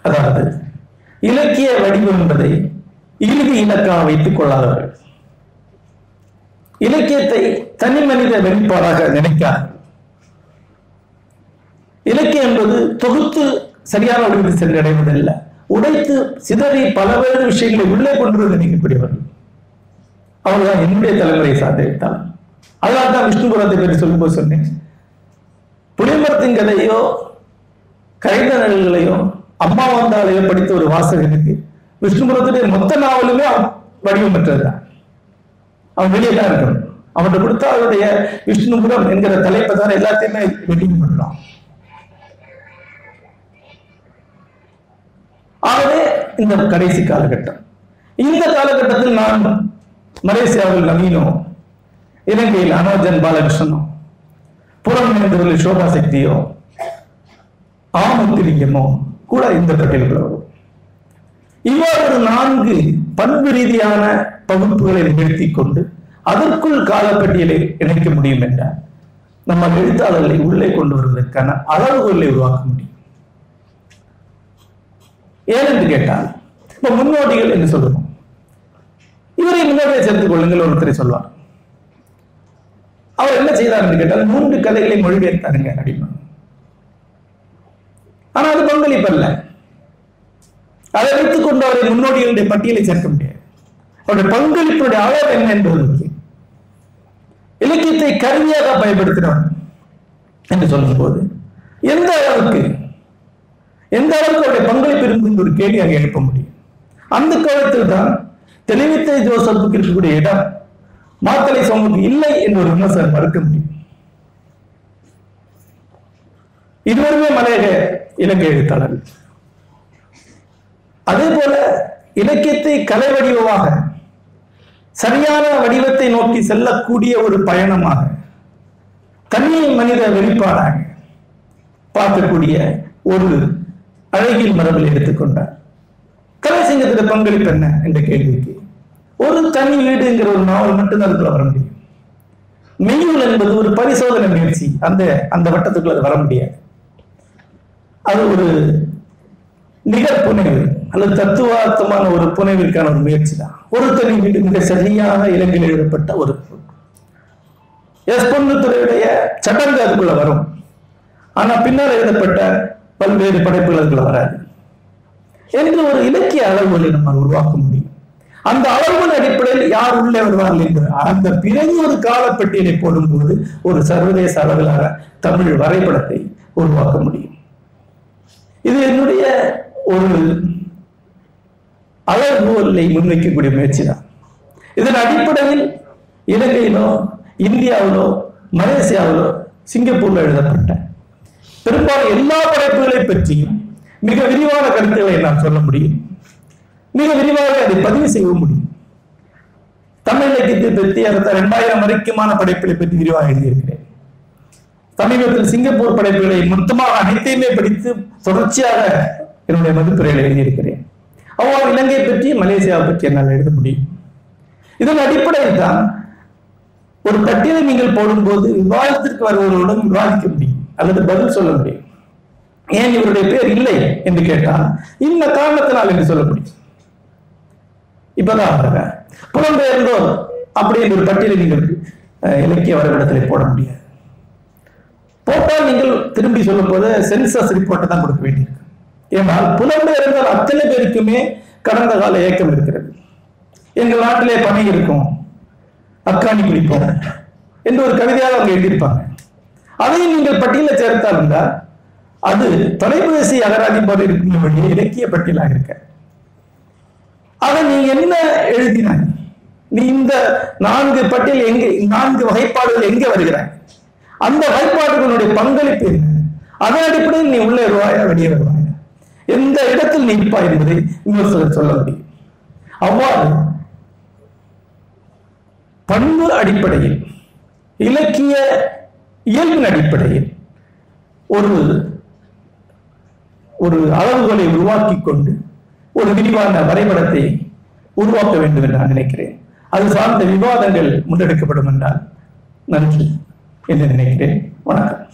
அதாவது இலக்கிய வடிவம் என்பதை இறுதி இலக்காக வைத்துக் கொள்ளாதவர்கள். இலக்கியத்தை தனி மனித வெளிப்பாடாக நினைக்காது இலக்கியம் என்பது தொகுத்து சரியான வடிவில் சென்றடைவதில்லை உடைத்து சிதறி பலவேறு விஷயங்களை உள்ளே கொண்டு வந்து நினைக்கக்கூடியவர்கள் அவர்தான் என்னுடைய தலைமுறையை சார்ந்த எழுத்தாளர் அதனால தான் விஷ்ணுபுரத்தை பற்றி சொல்லும்போது சொன்னேன். புளிமரத்தின் கதையோ கரைந்த நிழல்களையோ அம்மா வந்தாலையோ படித்த ஒரு வாசகனுக்கு விஷ்ணுபுரத்துடைய மொத்த நாவலுமே அவன் வடிவமற்றதுதான் அவன் வெளியே தான் இருக்கணும். அவன்கிட்ட கொடுத்தா அவருடைய விஷ்ணுபுரம் என்கிற தலைப்பை தான் எல்லாத்தையுமே வெட்டிங் பண்ணலாம் ஆகவே இந்த கடைசி காலகட்டம். இந்த காலகட்டத்தில் நான் மலேசியாவில் நவீனோ இலங்கையில் அனோஜன் பாலகிருஷ்ணனோ புறம் இணைந்தவர்கள் சோபா சக்தியோ ஆமுத்திலிங்கமோ கூட இந்த பட்டியலுக்குள்ள வரும். இவ்வாறு ஒரு நான்கு பண்பு ரீதியான பகுப்புகளை நிகழ்த்தி கொண்டு அதற்குள் காலப்பட்டியலை இணைக்க முடியும் என்றால் நம்ம எழுத்தாளர்களை உள்ளே கொண்டு வருவதற்கான அளவுகளை உருவாக்க முடியும். ஏனென்று கேட்டால் இப்ப முன்னோடிகள் என்று சொல்லுவோம். இவரை முன்னோடியை சேர்த்துக் கொள்ளுங்கள் ஒருத்தரை சொல்வார். அவர் என்ன செய்தார் என்று கேட்டால் மூன்று கதைகளை மொழிபெயர்த்தாருங்க அப்படின்னா ஆனா அது பங்களிப்பு அல்ல அதை வைத்துக் கொண்டு அவரை முன்னோடிகளுடைய பட்டியலை சேர்க்க முடியாது. அவருடைய பங்களிப்புடைய அளவு என்ன என்பது முக்கியம் இலக்கியத்தை கருவியாக பயன்படுத்தினவன் என்று சொல்லும்போது எந்த அளவுக்கு எந்த அளவுக்கு அவருடைய பங்களிப்பு இருக்கும் ஒரு கேள்வி அங்கே எழுப்ப முடியும். அந்த காலத்தில் தான் தெளிவித்தை ஜோசப்புக்கு இருக்கக்கூடிய இடம் மாத்தலை சமூகம் இல்லை என்று ஒரு விமர்சனம் மறுக்க முடியும். இதுவருமே மலையக இலங்கை எழுத்தாளர்கள். அதே போல இலக்கியத்தை கலை வடிவமாக சரியான வடிவத்தை நோக்கி செல்லக்கூடிய ஒரு பயணமாக தனி மனித வெளிப்பாடாக பார்க்கக்கூடிய ஒரு அழகில் மரபில் எடுத்துக்கொண்டார் கலைசிங்கத்தில பங்களிப்பு என்ன என்ற கேள்விக்கு ஒரு தனி வீடுங்கிற ஒரு நாவல் மட்டும்தான் அதுக்குள்ள வர முடியும். மெய்யூல் என்பது ஒரு பரிசோதனை முயற்சி. அந்த அந்த வட்டத்துக்குள்ள அது வர முடியாது. அது ஒரு நிகர் புனைவு அல்லது தத்துவார்த்தமான ஒரு புனைவிற்கான ஒரு முயற்சி தான் ஒரு தனி வீடு மிக சரியாக இலங்கையில் எழுதப்பட்ட ஒரு எஸ் பொன்னுத்துறையுடைய சடங்கு அதுக்குள்ள வரும். ஆனா பின்னால் எழுதப்பட்ட பல்வேறு படைப்புகளுக்கு வராது. என்று ஒரு இலக்கிய அளவுகளை நம்ம உருவாக்க முடியும். அந்த அளவுகள் அடிப்படையில் யார் உள்ளே வருவார்கள் என்று அந்த பிறகு ஒரு காலப்பட்டியலை போடும்போது ஒரு சர்வதேச அளவிலான தமிழ் வரைபடத்தை உருவாக்க முடியும். இது என்னுடைய ஒரு அளவுகோலை முன்வைக்கக்கூடிய முயற்சி தான் இதன் அடிப்படையில் இலங்கையிலோ இந்தியாவிலோ மலேசியாவிலோ சிங்கப்பூர்ல எழுதப்பட்ட பெரும்பாலும் எல்லா படைப்புகளை பற்றியும் மிக விரிவான கருத்துக்களை நான் சொல்ல முடியும். மிக விரிவாக அதை பதிவு செய்ய முடியும். தமிழ் இலக்கியத்தை பற்றி அடுத்த இரண்டாயிரம் வரைக்குமான படைப்புகளை பற்றி விரிவாக எழுதியிருக்கிறேன். சமீபத்தில் சிங்கப்பூர் படைப்புகளை மொத்தமாக அனைத்தையுமே படித்து தொடர்ச்சியாக என்னுடைய மதிப்புரைகளை எழுதியிருக்கிறேன். அவ்வாறு இலங்கை பற்றி மலேசியாவை பற்றி என்னால் எழுத முடியும். இதன் அடிப்படையில் தான் ஒரு பட்டியலை நீங்கள் போடும்போது விவாதத்திற்கு வருபவர்களுடன் விவாதிக்க முடியும். அல்லது பதில் சொல்ல முடியும். ஏன் இவருடைய பேர் இல்லை என்று கேட்டால் இந்த காரணத்தினால் என்று சொல்ல முடியும். இப்பதான் புலம்பெயர்ந்தோர் அப்படி ஒரு பட்டியலை நீங்கள் இலக்கிய வரைபடத்தில் போட முடியாது. போட்டால் நீங்கள் திரும்பி சொல்லும் போது சென்சஸ் ரிப்போர்ட்டை தான் கொடுக்க வேண்டியிருக்கு. ஏனால் புலம்பெயர்ந்தால் அத்தனை பேருக்குமே கடந்த கால இயக்கம் இருக்கிறது. எங்கள் நாட்டிலே பணி இருக்கும். அக்காணி குடிப்போம் என்று ஒரு கவிதையாக அவங்க எழுதியிருப்பாங்க. அதையும் நீங்கள் பட்டியலில் சேர்த்தால் இருந்தால் அது தொலைபேசி அகராதி போல இருக்கும் வழியே இலக்கிய பட்டியலாக இருக்க. அதை நீ என்ன எழுதினாய்? நீ இந்த நான்கு பட்டியல் எங்கே நான்கு வகைப்பாடுகள் எங்கே வருகிறாய்? அந்த வகைப்பாடுகளுடைய பங்களிப்பு என்ன? அதன் அடிப்படையில் நீ உள்ளே வருவாயா வெளியே வருவாயா? எந்த இடத்தில் நீ இருப்பாய் என்பதை விமர்சகர் சொல்ல முடியும். அவ்வாறு பண்பு அடிப்படையில் இலக்கிய இயல்பின் அடிப்படையில் ஒரு ஒரு அளவுகளை உருவாக்கி கொண்டு ஒரு விரிவான வரைபடத்தை உருவாக்க வேண்டும் என்று நான் நினைக்கிறேன். அது சார்ந்த விவாதங்கள் முன்னெடுக்கப்படும் என்றால் நன்றி என்று நினைக்கிறேன். வணக்கம்.